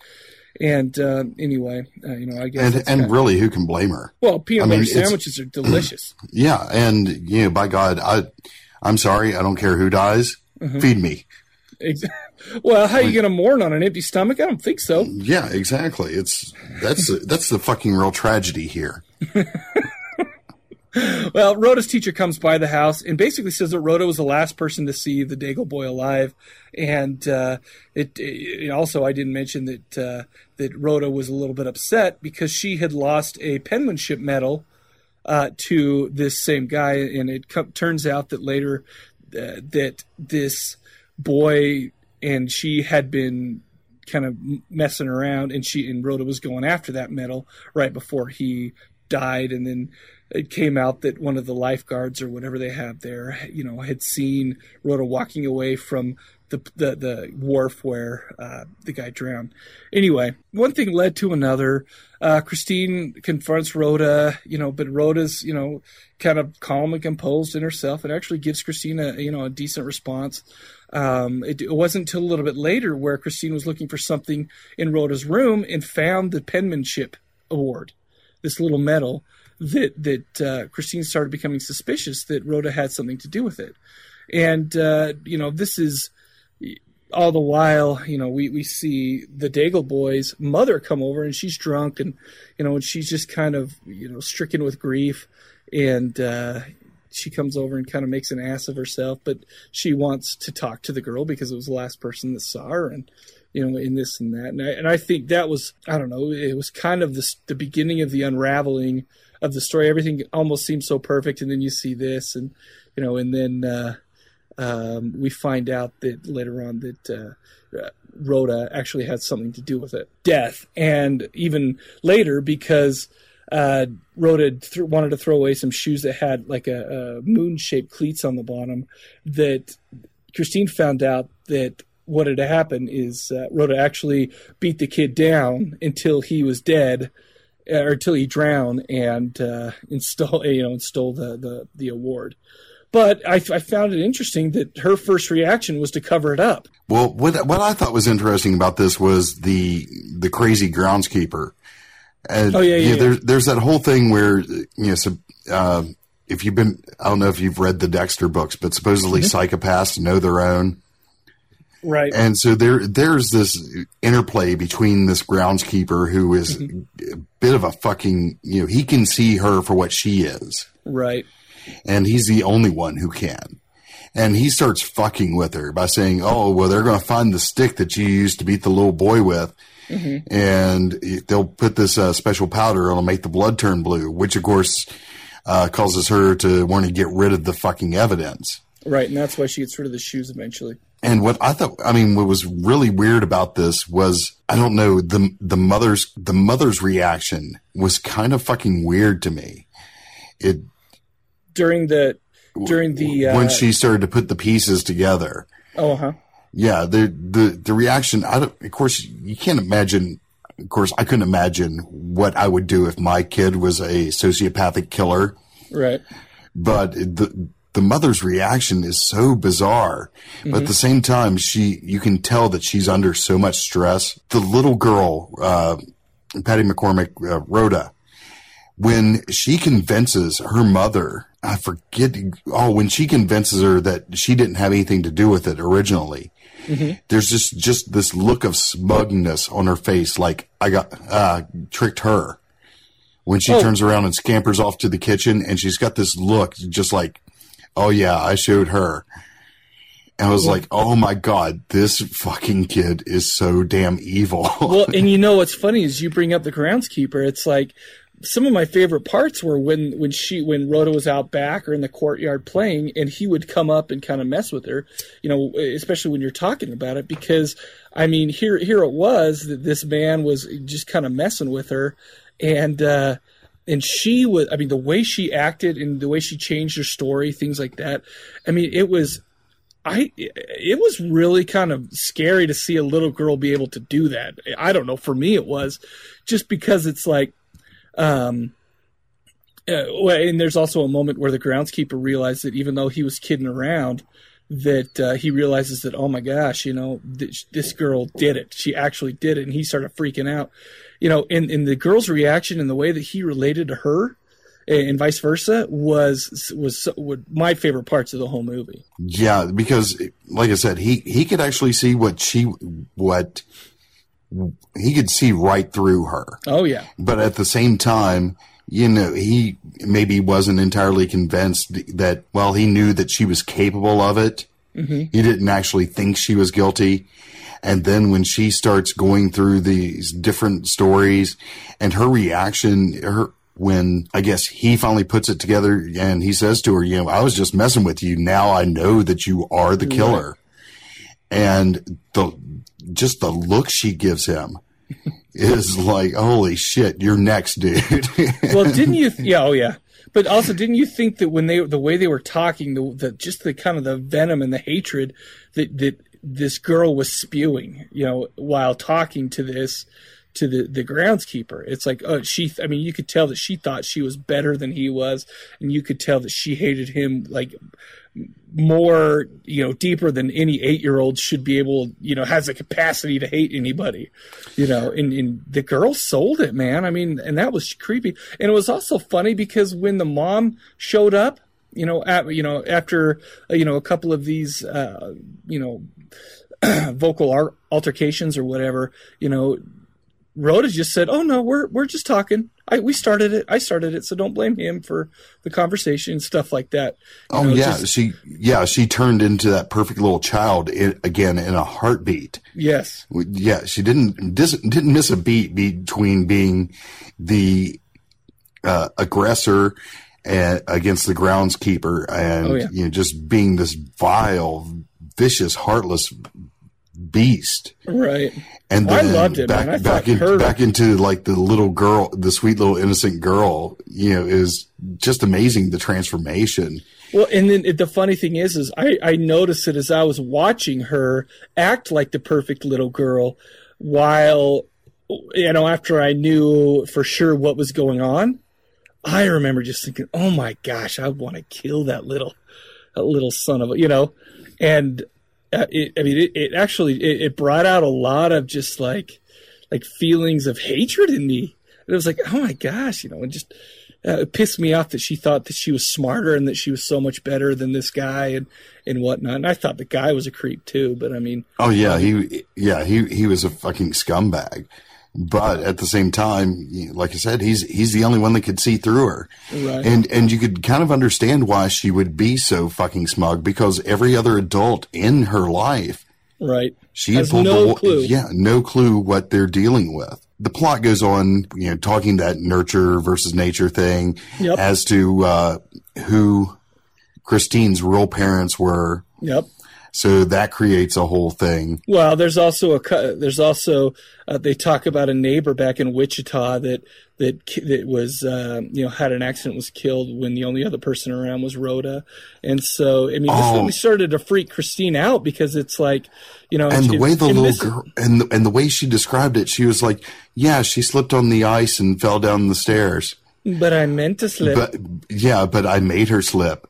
And uh, anyway, uh, you know, I guess. And, and really, who can blame her? Well, peanut I butter mean, sandwiches are delicious. Yeah, and you know, by God, I, I'm sorry, I don't care who dies. Mm-hmm. Feed me. Well, how are you going to mourn on an empty stomach? I don't think so. Yeah, exactly. It's that's that's the fucking real tragedy here. well, Rhoda's teacher comes by the house and basically says that Rhoda was the last person to see the Daigle boy alive, and uh, it, it, also I didn't mention that uh, that Rhoda was a little bit upset because she had lost a penmanship medal uh, to this same guy, and it co- turns out that later uh, that this boy and she had been kind of messing around, and she and Rhoda was going after that medal right before he died, and then it came out that one of the lifeguards or whatever they have there, you know, had seen Rhoda walking away from the the, the wharf where uh, the guy drowned. Anyway, one thing led to another. Uh, Christine confronts Rhoda, you know, but Rhoda's you know kind of calm and composed in herself, and actually gives Christine a you know a decent response. Um, it, it, wasn't until a little bit later where Christine was looking for something in Rhoda's room and found the penmanship award, this little medal that that uh, Christine started becoming suspicious that Rhoda had something to do with it, and uh, you know this is all the while you know we, we see the Daigle boys' mother come over and she's drunk and you know and she's just kind of you know stricken with grief and uh, she comes over and kind of makes an ass of herself, but she wants to talk to the girl because it was the last person that saw her and you know, in this and that. And I, and I think that was, I don't know, it was kind of the, the beginning of the unraveling of the story. Everything almost seems so perfect. And then you see this and, you know, and then, uh, um, we find out that later on that, uh, Rhoda actually had something to do with it. Death. And even later, because, uh, Rhoda th- wanted to throw away some shoes that had like a, a moon shaped cleats on the bottom, that Christine found out that what had happened is uh, Rhoda actually beat the kid down until he was dead, or until he drown and uh, install you know stole the, the the award. But I, I, found it interesting that her first reaction was to cover it up. Well, what what I thought was interesting about this was the the crazy groundskeeper. oh yeah, yeah, yeah. There's there's that whole thing where you know. So, uh, if you've been, I don't know if you've read the Dexter books, but supposedly mm-hmm. psychopaths know their own. Right. And so there there's this interplay between this groundskeeper who is mm-hmm. a bit of a fucking you know, he can see her for what she is. Right. And he's the only one who can. And he starts fucking with her by saying, "Oh, well, they're going to find the stick that you used to beat the little boy with, mm-hmm. and they'll put this uh, special powder. It'll make the blood turn blue." Which, of course, uh, causes her to want to get rid of the fucking evidence. Right, and that's why she gets rid of the shoes eventually. And what I thought, I mean, what was really weird about this was, I don't know, the, the mother's, the mother's reaction was kind of fucking weird to me. It, during the, during the, uh, when she started to put the pieces together. Oh, huh. Yeah. The, the, the reaction, I don't, of course, you can't imagine, of course, I couldn't imagine what I would do if my kid was a sociopathic killer. Right. But the, the mother's reaction is so bizarre. Mm-hmm. But at the same time, she, you can tell that she's under so much stress. The little girl, uh, Patty McCormack, uh, Rhoda, when she convinces her mother, I forget, oh, when she convinces her that she didn't have anything to do with it originally, mm-hmm. there's just, just this look of smugness on her face, like I got, uh, tricked her. When she oh. turns around and scampers off to the kitchen and she's got this look just like, oh yeah, I showed her. And I was like, oh my God, this fucking kid is so damn evil. well, and you know what's funny is you bring up the groundskeeper. It's like some of my favorite parts were when, when she, when Rhoda was out back or in the courtyard playing and he would come up and kind of mess with her, you know, especially when you're talking about it, because I mean, here, here it was that this man was just kind of messing with her and, uh, and she was i mean the way she acted and the way she changed her story things like that i mean it was i it was really kind of scary to see a little girl be able to do that. I don't know for me it was just because it's like um uh, and there's also a moment where the groundskeeper realized that even though he was kidding around that uh, he realizes that oh my gosh you know th- this girl did it. She actually did it and he started freaking out you know, in, in the girl's reaction and the way that he related to her and vice versa was was, was my favorite parts of the whole movie. Yeah, because like I said, he he could actually see what she what he could see right through her. Oh yeah. But at the same time, you know, he maybe wasn't entirely convinced that well, he knew that she was capable of it. Mm-hmm. He didn't actually think she was guilty. And then when she starts going through these different stories and her reaction, her, when I guess he finally puts it together and he says to her, you know, I was just messing with you. Now I know that you are the killer. Right. And the, just the look she gives him is like, holy shit, you're next, dude. well, didn't you? Th- yeah. Oh yeah. But also, didn't you think that when they, the way they were talking, the, the just the kind of the venom and the hatred that, that this girl was spewing, you know, while talking to this to the the groundskeeper. It's like, oh, she. I mean, you could tell that she thought she was better than he was, and you could tell that she hated him like more, you know, deeper than any eight year old should be able, you know, has the capacity to hate anybody, you know. And, and the girl sold it, man. I mean, and that was creepy, and it was also funny because when the mom showed up. You know, at, you know, after uh, you know a couple of these, uh, you know, vocal ar- altercations or whatever, you know, Rhoda just said, "Oh no, we're we're just talking. I we started it. I started it, so don't blame him for the conversation and stuff like that." You Oh know, yeah, just- she yeah she turned into that perfect little child i again in a heartbeat. yes, Yeah, she didn't dis, didn't miss a beat between being the uh, aggressor and, against the groundskeeper and Oh, yeah. you know just being this vile, vicious, heartless beast. right. And I then loved it, back. I back, in, her- back into like the little girl, the sweet little innocent girl. You know, is just amazing the transformation. Well, and then it, the funny thing is, is I, I noticed it as I was watching her act like the perfect little girl, while you know after I knew for sure what was going on, I remember just thinking, "Oh my gosh, I want to kill that little, that little son of a," you know, and uh, it, I mean, it, it actually it, it brought out a lot of just like like feelings of hatred in me. And it was like, oh my gosh, you know, and just uh, it pissed me off that she thought that she was smarter and that she was so much better than this guy and and whatnot. And I thought the guy was a creep too, but I mean, Oh yeah, he yeah he he was a fucking scumbag. But at the same time, like I said, he's he's the only one that could see through her, Right. and and you could kind of understand why she would be so fucking smug because every other adult in her life, right? she had Has pulled no the, clue. yeah, no clue what they're dealing with. The plot goes on, you know, talking that nurture versus nature thing Yep. as to uh, who Christine's real parents were. Yep. So that creates a whole thing. Well, there's also a there's also uh, they talk about a neighbor back in Wichita that that that was um, you know had an accident was killed when the only other person around was Rhoda, and so I mean this Oh. started to freak Christine out because it's like you know and the way the little girl and the, and the way she described it, she was like, "Yeah, she slipped on the ice and fell down the stairs." but I meant to slip. But yeah, but I made her slip,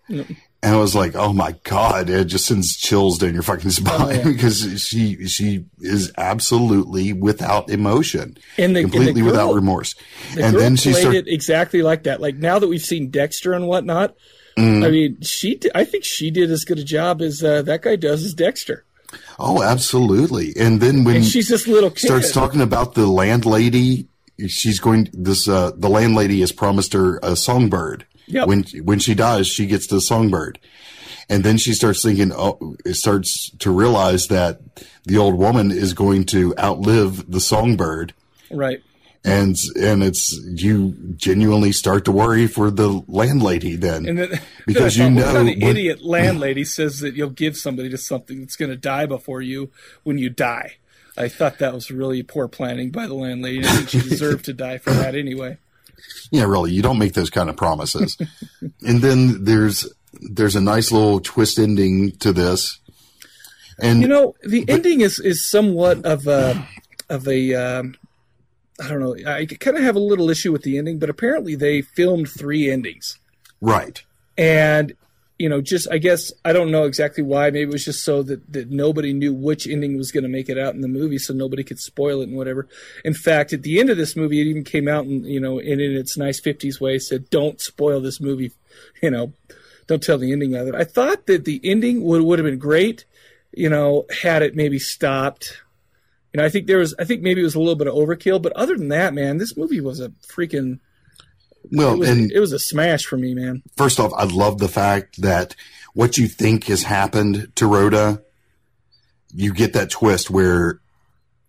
and I was like, "Oh my god!" It just sends chills down your fucking spine because she she is absolutely without emotion, And the- and the completely without remorse. The and then she played started. it exactly like that. Like now that we've seen Dexter and whatnot, I mean, she. I think she did as good a job as uh, that guy does as Dexter. Oh, absolutely. And then when And she's this little kid. starts talking about the landlady. She's going. This uh, the landlady has promised her a songbird. Yep. When when she dies, she gets the songbird, and then she starts thinking. Oh, it starts to realize that the old woman is going to outlive the songbird, right. and and it's you genuinely start to worry for the landlady then, because then you know when- idiot landlady says that you'll give somebody to something that's going to die before you when you die. I thought that was really poor planning by the landlady. I think she deserved to die for that anyway. Yeah, really, you don't make those kind of promises. and then there's there's a nice little twist ending to this. And You know, the ending is is somewhat of a of a um, I don't know. I kind of have a little issue with the ending, but apparently they filmed three endings, right. and you know, just I guess I don't know exactly why. Maybe it was just so that that nobody knew which ending was going to make it out in the movie, so nobody could spoil it and whatever. In fact, at the end of this movie, it even came out and you know, and in its nice '50s way, said, "Don't spoil this movie," you know, don't tell the ending of it. I thought that the ending would would have been great, you know, had it maybe stopped. You know, I think there was, I think maybe it was a little bit of overkill, but other than that, man, this movie was a freaking, Well, it was, and it was a smash for me, man. first off, I love the fact that what you think has happened to Rhoda, you get that twist where,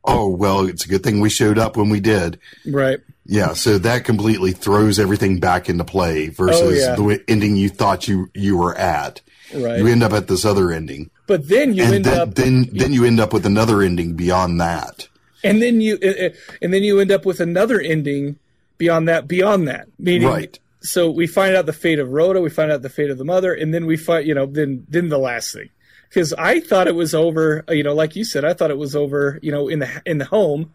oh well, it's a good thing we showed up when we did. Right. Yeah, so that completely throws everything back into play versus Oh, yeah. the ending you thought you you were at. Right. You end up at this other ending, But then you and end then up, then then you end up with another ending beyond that. and then you, and then you end up with another ending beyond that, beyond that. Meaning, Right. so we find out the fate of Rhoda, we find out the fate of the mother, and then we find, you know, then then the last thing. because I thought it was over. You know, like you said, I thought it was over. You know, in the in the home,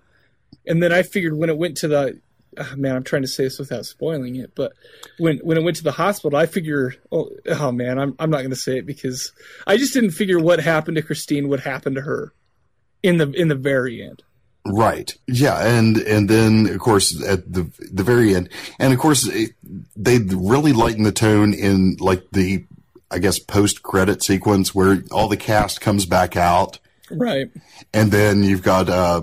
and then I figured when it went to the oh, man, I'm trying to say this without spoiling it, but when when it went to the hospital, I figure, oh, oh man, I'm I'm not going to say it because I just didn't figure what happened to Christine would happen to her in the in the very end. Right. Yeah, and and then of course at the the very end, and of course it, they really lighten the tone in like the I guess post credit sequence where all the cast comes back out, Right. and then you've got uh,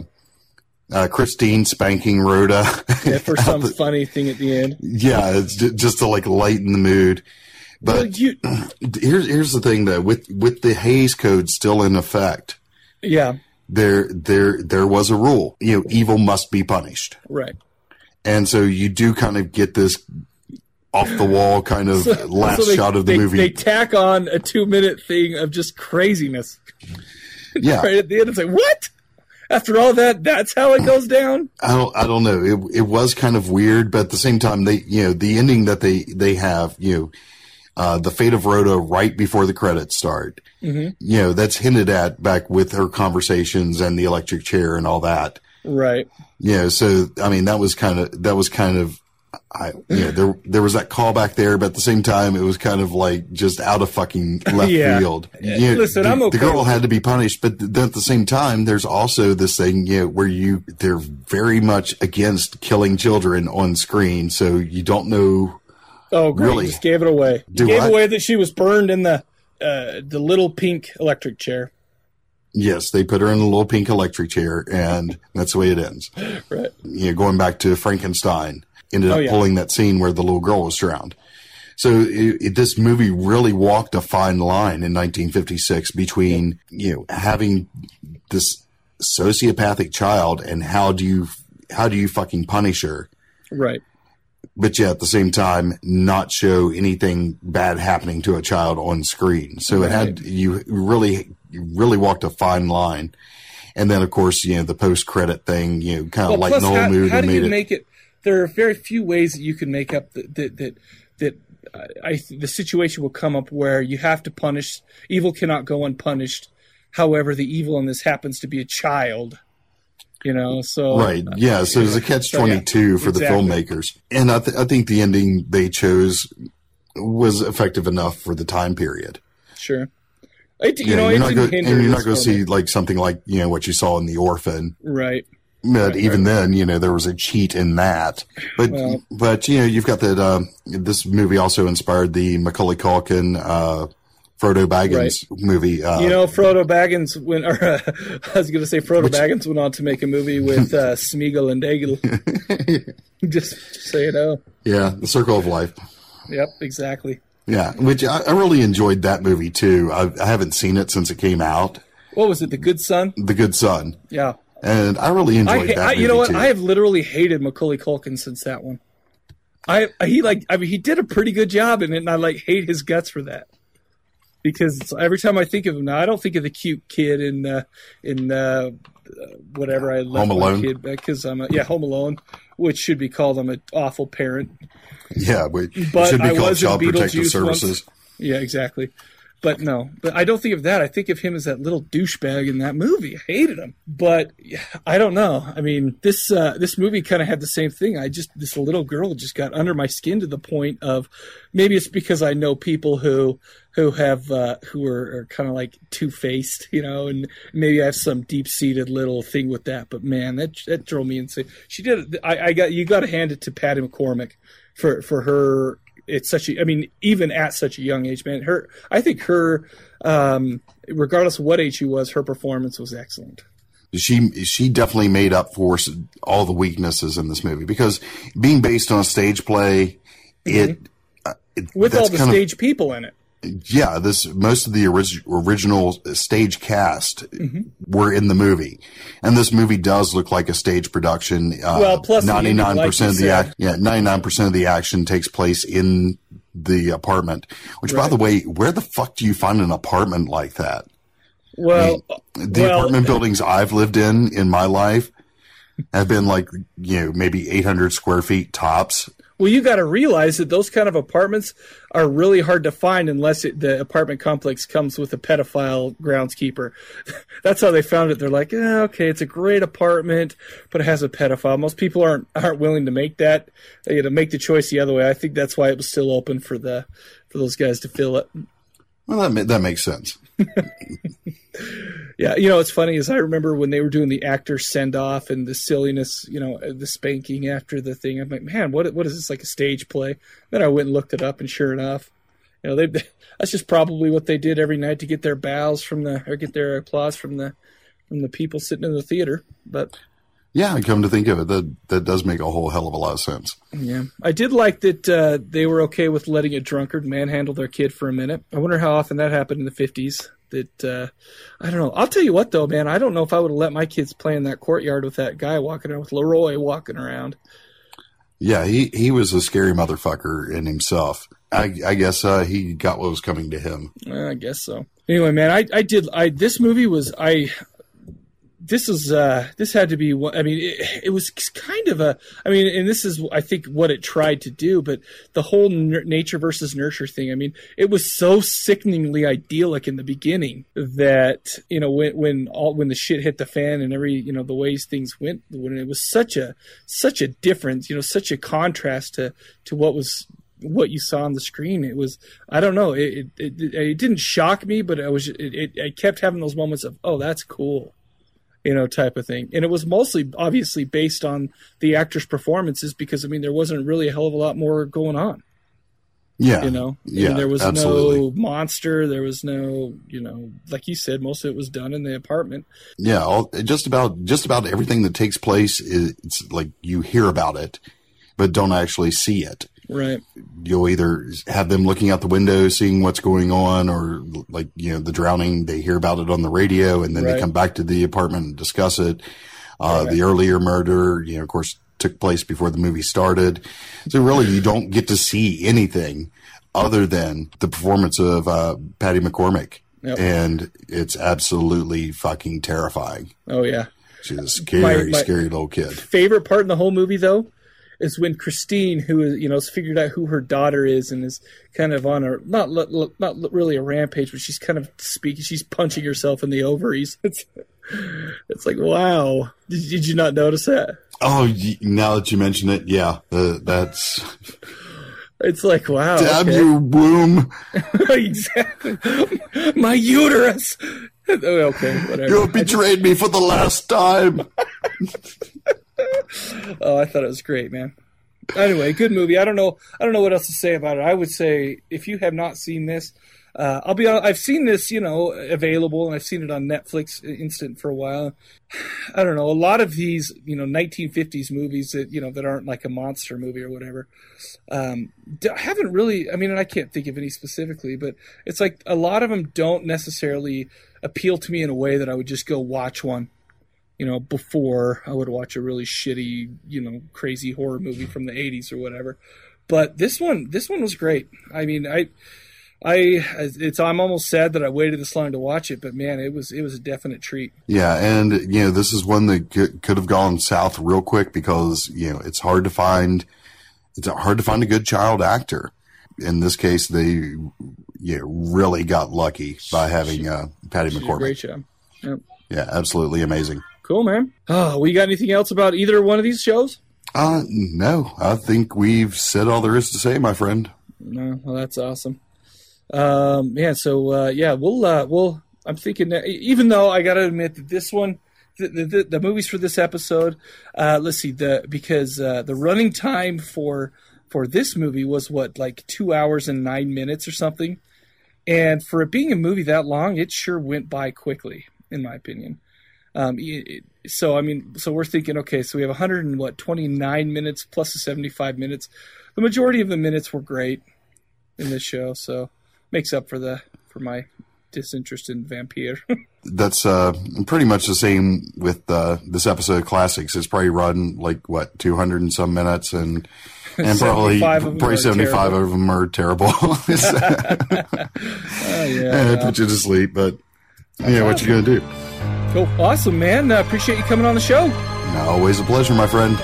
uh, Christine spanking Rhoda. Yeah, for some funny thing at the end. yeah, it's ju- just to like lighten the mood. Well, But you, here's here's the thing though with with the Hays Code still in effect, yeah, there there there was a rule. You know, evil must be punished. right. and so you do kind of get this off the wall kind of last So they- shot of the they, movie. They tack on a two minute thing of just craziness. yeah, Right at the end, it's like, what? After all that, that's how it goes down? I don't, I don't know. It, it was kind of weird, but at the same time, they, you know, the ending that they, they have, you know, uh, the fate of Rhoda right before the credits start. Mm-hmm. You know, that's hinted at back with her conversations and the electric chair and all that. Right. You know, so I mean, that was kind of that was kind of, I you know, there there was that callback there, but at the same time, it was kind of like just out of fucking left Yeah. field. You know, Listen, the, I'm okay the girl had to be punished, but then at the same time, there's also this thing, you know, where you they're very much against killing children on screen, so you don't know. Oh, great. Really? You just gave it away. You Do gave away that she was burned in the uh, the little pink electric chair. Yes, they put her in a little pink electric chair, and that's the way it ends. Right. you know, going back to Frankenstein, ended up Oh, yeah. pulling that scene where the little girl was drowned. So it, it, this movie really walked a fine line in 1956 between you know having this sociopathic child and how do you how do you fucking punish her, Right. But yet at the same time not show anything bad happening to a child on screen. So it had you really you really walked a fine line. And then of course you know the post credit thing you know kind of Well, like the whole how, do you it. make it? There are very few ways that you can make up that that that, that I the situation will come up where you have to punish evil cannot go unpunished. However, the evil in this happens to be a child. You know, so Right. Yeah. So it's a catch So, yeah, twenty two for exactly. the filmmakers, and I, th- I think the ending they chose was effective enough for the time period. Sure. It, you Yeah, know, you're not go- and you're not going to see like something like you know what you saw in The Orphan. right. But even then, you know, there was a cheat in that. But Well- but you know, you've got that. Um, this movie also inspired the Macaulay Culkin, uh, Frodo Baggins movie. Uh, You know, Frodo Baggins went, or uh, I was going to say Frodo Baggins went on to make a movie with uh, Smeagol and Daigle. just, just so you know. yeah, The Circle of Life. Yep, exactly. Yeah, which I, I really enjoyed that movie too. I, I haven't seen it since it came out. What was it? The Good Son? The Good Son. Yeah. and I really enjoyed that. I movie you know what? Too. I have literally hated Macaulay Culkin since that one. I he like I mean he did a pretty good job in it, and I like hate his guts for that. Because every time I think of him now, I don't think of the cute kid in uh, in uh, whatever I love Home Alone? kid because I'm a, yeah Home Alone, which should be called I'm an awful parent. yeah, but, But should be I called Child Protective Beetlejuice once. Services. Yeah, exactly. But no, but I don't think of that. I think of him as that little douchebag in that movie. I hated him, but I don't know. I mean, this uh, this movie kind of had the same thing. I just this little girl just got under my skin to the point of maybe it's because I know people who who have uh, who are, are kind of like two faced, you know, and maybe I have some deep seated little thing with that. But man, that that drove me insane. She did. I, I got you got to hand it to Patty McCormack for for her it's such a i mean even at such a young age man her i think her um regardless of what age she was her performance was excellent She she definitely made up for all the weaknesses in this movie because being based on a stage play, it, uh, it Mm-hmm. with all the kind of- stage people in it yeah, this most of the orig- original stage cast Mm-hmm. were in the movie, and this movie does look like a stage production. Uh, Well, plus ninety nine percent of the act, yeah, ninety nine percent of the action takes place in the apartment. Which, by the way, where the fuck do you find an apartment like that? well The well apartment buildings I've lived in in my life have been like you know maybe eight hundred square feet tops. Well, you got to realize that those kind of apartments are really hard to find unless it, the apartment complex comes with a pedophile groundskeeper. That's how they found it. They're like, eh, okay, it's a great apartment, but it has a pedophile. Most people aren't aren't willing to make that, you know, make the choice the other way. I think that's why it was still open for the for those guys to fill it. Well, that that makes sense. Yeah, you know, it's funny is I remember when they were doing the actor send off and the silliness, you know, the spanking after the thing. I'm like, man, what what is this like a stage play? Then I went and looked it up, and sure enough, you know, they that's just probably what they did every night to get their bows from the or get their applause from the from the people sitting in the theater. But Yeah, come to think of it, that that does make a whole hell of a lot of sense. yeah, I did like that uh, they were okay with letting a drunkard manhandle their kid for a minute. I wonder how often that happened in the fifties. That uh, I don't know. I'll tell you what though, man. I don't know if I would have let my kids play in that courtyard with that guy walking around with Leroy walking around. Yeah, he he was a scary motherfucker in himself. I, I guess uh, he got what was coming to him. I guess so. Anyway, man, I, I did. I this movie was I. This is uh this had to be. I mean, it, it was kind of a. I mean, and this is I think what it tried to do, but the whole nature versus nurture thing. I mean, it was so sickeningly idyllic in the beginning that you know when when all when the shit hit the fan and every you know the ways things went when it was such a such a difference. You know, such a contrast to to what was what you saw on the screen. It was I don't know. It it, it, it didn't shock me, but I was it, it I kept having those moments of oh that's cool, you know, type of thing. And it was mostly obviously based on the actors' performances because I mean there wasn't really a hell of a lot more going on. Yeah, You know, I yeah, mean, there was absolutely. no monster. There was no you know like you said, most of it was done in the apartment. Yeah, all, just about just about everything that takes place is it's like you hear about it, but don't actually see it. Right. You'll either have them looking out the window, seeing what's going on, or like you know the drowning. They hear about it on the radio, and then Right. they come back to the apartment and discuss it. Uh, The earlier murder, you know, of course, took place before the movie started. So really, you don't get to see anything other than the performance of uh, Patty McCormack, Yep. and it's absolutely fucking terrifying. Oh yeah. She's a scary, My- my- scary little kid. favorite part in the whole movie though is when Christine, who is you know, has figured out who her daughter is and is kind of on a not not really a rampage, but she's kind of speaking. She's punching herself in the ovaries. It's it's like wow. Did, did you not notice that? Oh, now that you mention it, yeah, uh, that's It's like wow. stab okay. your womb. exactly. My uterus. okay, whatever. You betrayed me for the last time. Oh, I thought it was great, man. Anyway, good movie. I don't know. I don't know what else to say about it. I would say if you have not seen this, uh, I'll be. I've seen this, you know, available, and I've seen it on Netflix Instant for a while. I don't know. A lot of these, you know, 1950s movies that you know that aren't like a monster movie or whatever, um, d- haven't really. I mean, and I can't think of any specifically, but it's like a lot of them don't necessarily appeal to me in a way that I would just go watch one you know, before I would watch a really shitty, you know, crazy horror movie from the 80s or whatever. But this one, this one was great. I mean, I, I, it's, I'm almost sad that I waited this long to watch it, but man, it was, it was a definite treat. Yeah, and you know this is one that could, could have gone south real quick because you know it's hard to find. It's hard to find a good child actor. In this case, they yeah really got lucky by having uh, Patty a great McCormack. job. Yep. Yeah, absolutely amazing. Cool, man. Oh, we got anything else about either one of these shows? Uh, no, I think we've said all there is to say, my friend. No, well, that's awesome. Um, yeah, so uh, yeah, we'll uh, we'll. I'm thinking that even though I got to admit that this one, the, the, the movies for this episode, uh, let's see the because uh, the running time for for this movie was what like two hours and nine minutes or something, and for it being a movie that long, it sure went by quickly, in my opinion. Um, so I mean, so we're thinking, okay, so we have 100 and what 29 minutes plus the 75 minutes. The majority of the minutes were great in this show, so makes up for the for my disinterest in Vampyr. That's uh, pretty much the same with uh, this episode of Classics. It's probably run like what two hundred and some minutes, and and probably 75 of them probably are seventy five terrible. of them are terrible. oh yeah, and it put you to sleep. But yeah, what you gonna do? Cool, awesome, man. Uh, appreciate you coming on the show. Always a pleasure, my friend.